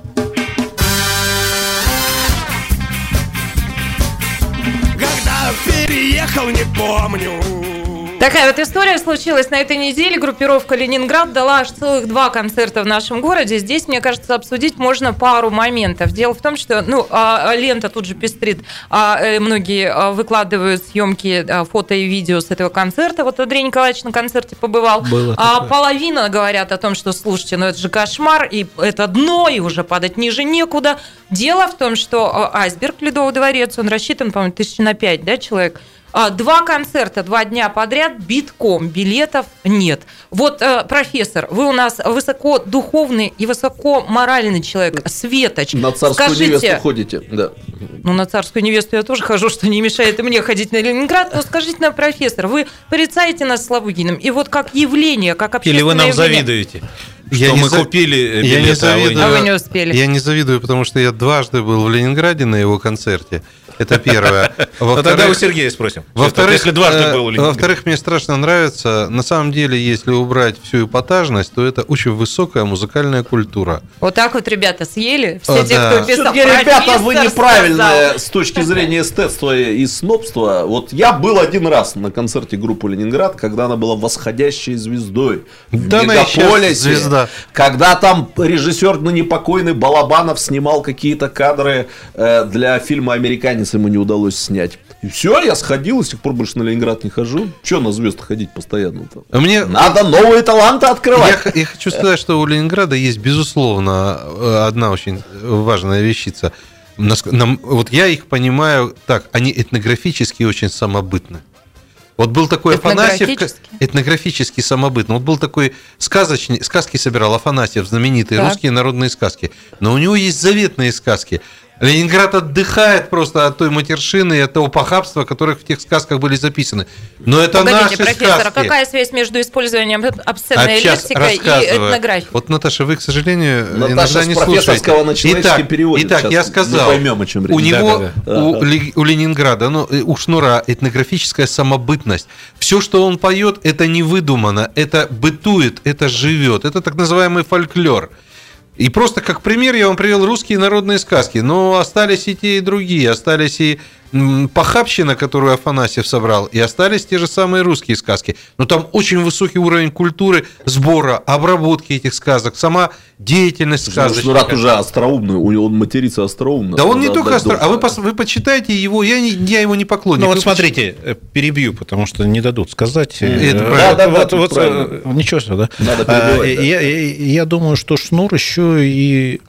Переехал, не помню. Такая вот история случилась на этой неделе. Группировка «Ленинград» дала аж целых два концерта в нашем городе. Здесь, мне кажется, обсудить можно пару моментов. Дело в том, что ну, а, лента тут же пестрит. А, э, многие а, выкладывают съемки, фото и видео с этого концерта. Вот Андрей Николаевич на концерте побывал. Было а половина говорят о том, что, слушайте, ну это же кошмар, и это дно, и уже падать ниже некуда. Дело в том, что айсберг Ледовый дворец, он рассчитан, по-моему, тысячи на пять да, человек. А, два концерта, два дня подряд, битком, билетов нет. Вот, э, профессор, вы у нас высокодуховный и высокоморальный человек, Светоч. На царскую Скажите, невесту ходите, да. Ну, на царскую невесту я тоже хожу, что не мешает и мне ходить на Ленинград. Но скажите нам, профессор, вы порицаете нас с Лавыгиным, и вот как явление, как общественное Или вы нам явление. завидуете? Я что не мы за- купили я не билеты, а вы завидую. А вы не успели. Я не завидую, потому что я дважды был в Ленинграде на его концерте. Это первое. Ну, тогда у Сергея спросим. Во-вторых, если дважды э, был в во-вторых, мне страшно нравится. На самом деле, если убрать всю эпатажность, то это очень высокая музыкальная культура. Вот так вот ребята съели, все О, те, кто писал. Ребята, вы «Профессор неправильные сказал». с точки зрения эстетства и снобства. Вот я был один раз на концерте группы Ленинград, когда она была восходящей звездой. В Да щас мегаполисе. звезда. Когда там режиссер, ну непокойный Балабанов снимал какие-то кадры э, для фильма «Американец», ему не удалось снять. И все, я сходил, и с тех пор больше на Ленинград не хожу. Че на звезд ходить постоянно-то? А Мне Надо новые таланты Я, открывать. х- я хочу сказать, что у Ленинграда есть, безусловно, э, одна очень важная вещица. Вот я их понимаю так, они этнографически очень самобытны. Вот был такой Афанасьев, Этнографически? этнографически самобытный. Вот был такой сказочник, сказки собирал Афанасьев, знаменитые Так. русские народные сказки. Но у него есть заветные сказки. Ленинград отдыхает просто от той матершины и от того похабства, которых в тех сказках были записаны. Но это Погодите, наши профессор, а сказки. какая связь между использованием обсценной А лексикой и этнографией? Вот, Наташа, вы, к сожалению, Наташа иногда с не профессорского слушаете. на человеческий итак, переводит. Итак, Сейчас я мы сказал, поймем, о чем речь. у него, у, у Ленинграда, ну, э, у Шнура этнографическая самобытность. Все, что он поет, это не выдумано, это бытует, это живет. Это так называемый фольклор. И просто как пример я вам привел русские народные сказки. Но остались и те, и другие. Остались и похабщина, которую Афанасьев собрал, и остались те же самые русские сказки. Но там очень высокий уровень культуры, сбора, обработки этих сказок, сама деятельность сказочника. Шнурат уже остроумный, у него он матерится остроумно. Да он не только отдать остро... А вы, вы почитайте его, я, не, я его не поклонник. Ну вот Вы смотрите, э, перебью, потому что не дадут сказать. Это э, Да, да, вот- тут вот, правильно. э, Ничего себе, да? Надо А, да. Я, я- я думаю, что Шнур еще и,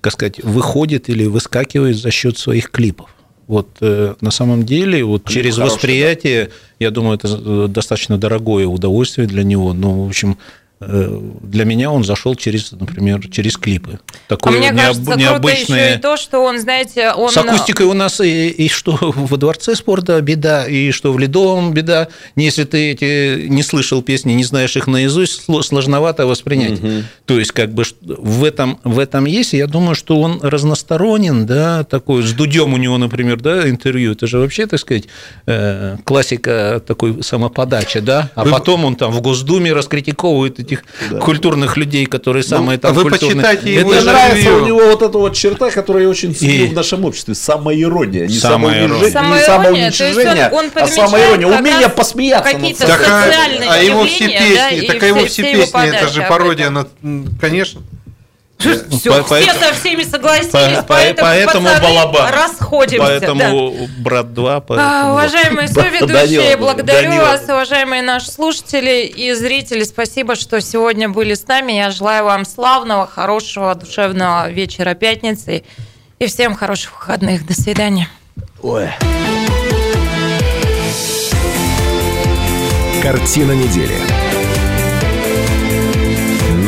как сказать, выходит или выскакивает за счет своих клипов. Вот э, на самом деле, вот Клип через хороший, восприятие, я думаю, это э, достаточно дорогое удовольствие для него. Но, в общем, для меня он зашел через, например, через клипы. А Такое мне необ- кажется, круто необычное. еще и то, что он, знаете, он... С акустикой у нас и, и что во дворце спорта беда, и что в Ледовом беда. Если ты эти не слышал песни, не знаешь их наизусть, сло- сложновато воспринять. То есть, как бы в этом, в этом есть. Я думаю, что он разносторонен, да, такой, с Дудем у него, например, да, интервью. Это же вообще, так сказать, э, классика такой самоподачи, да. А Вы- потом он там в Госдуме раскритиковывает этих культурных людей, которые самые там вы культурные. почитайте Это его Мне же- нравится у него вот эта вот черта, которая я очень ценю И- в нашем обществе. Самоирония. Не самоунижение, не Самоирония, есть самоуничижение, он- он а самоирония. Умение посмеяться над собой. Так, а, а его все да, песни, и так а его все- все все его песни, это же об пародия на... Конечно. Все, По- все со всеми согласились, По- по- поэтому, поэтому пацаны, балабан. расходимся. да. Поэтому брат 2. А, Поэтому... Уважаемые Да, соведущие, Данила, благодарю Данила. вас, уважаемые наши слушатели и зрители. Спасибо, что сегодня были с нами. Я желаю вам славного, хорошего, душевного вечера пятницы и всем хороших выходных. До свидания. Ой. Картина недели.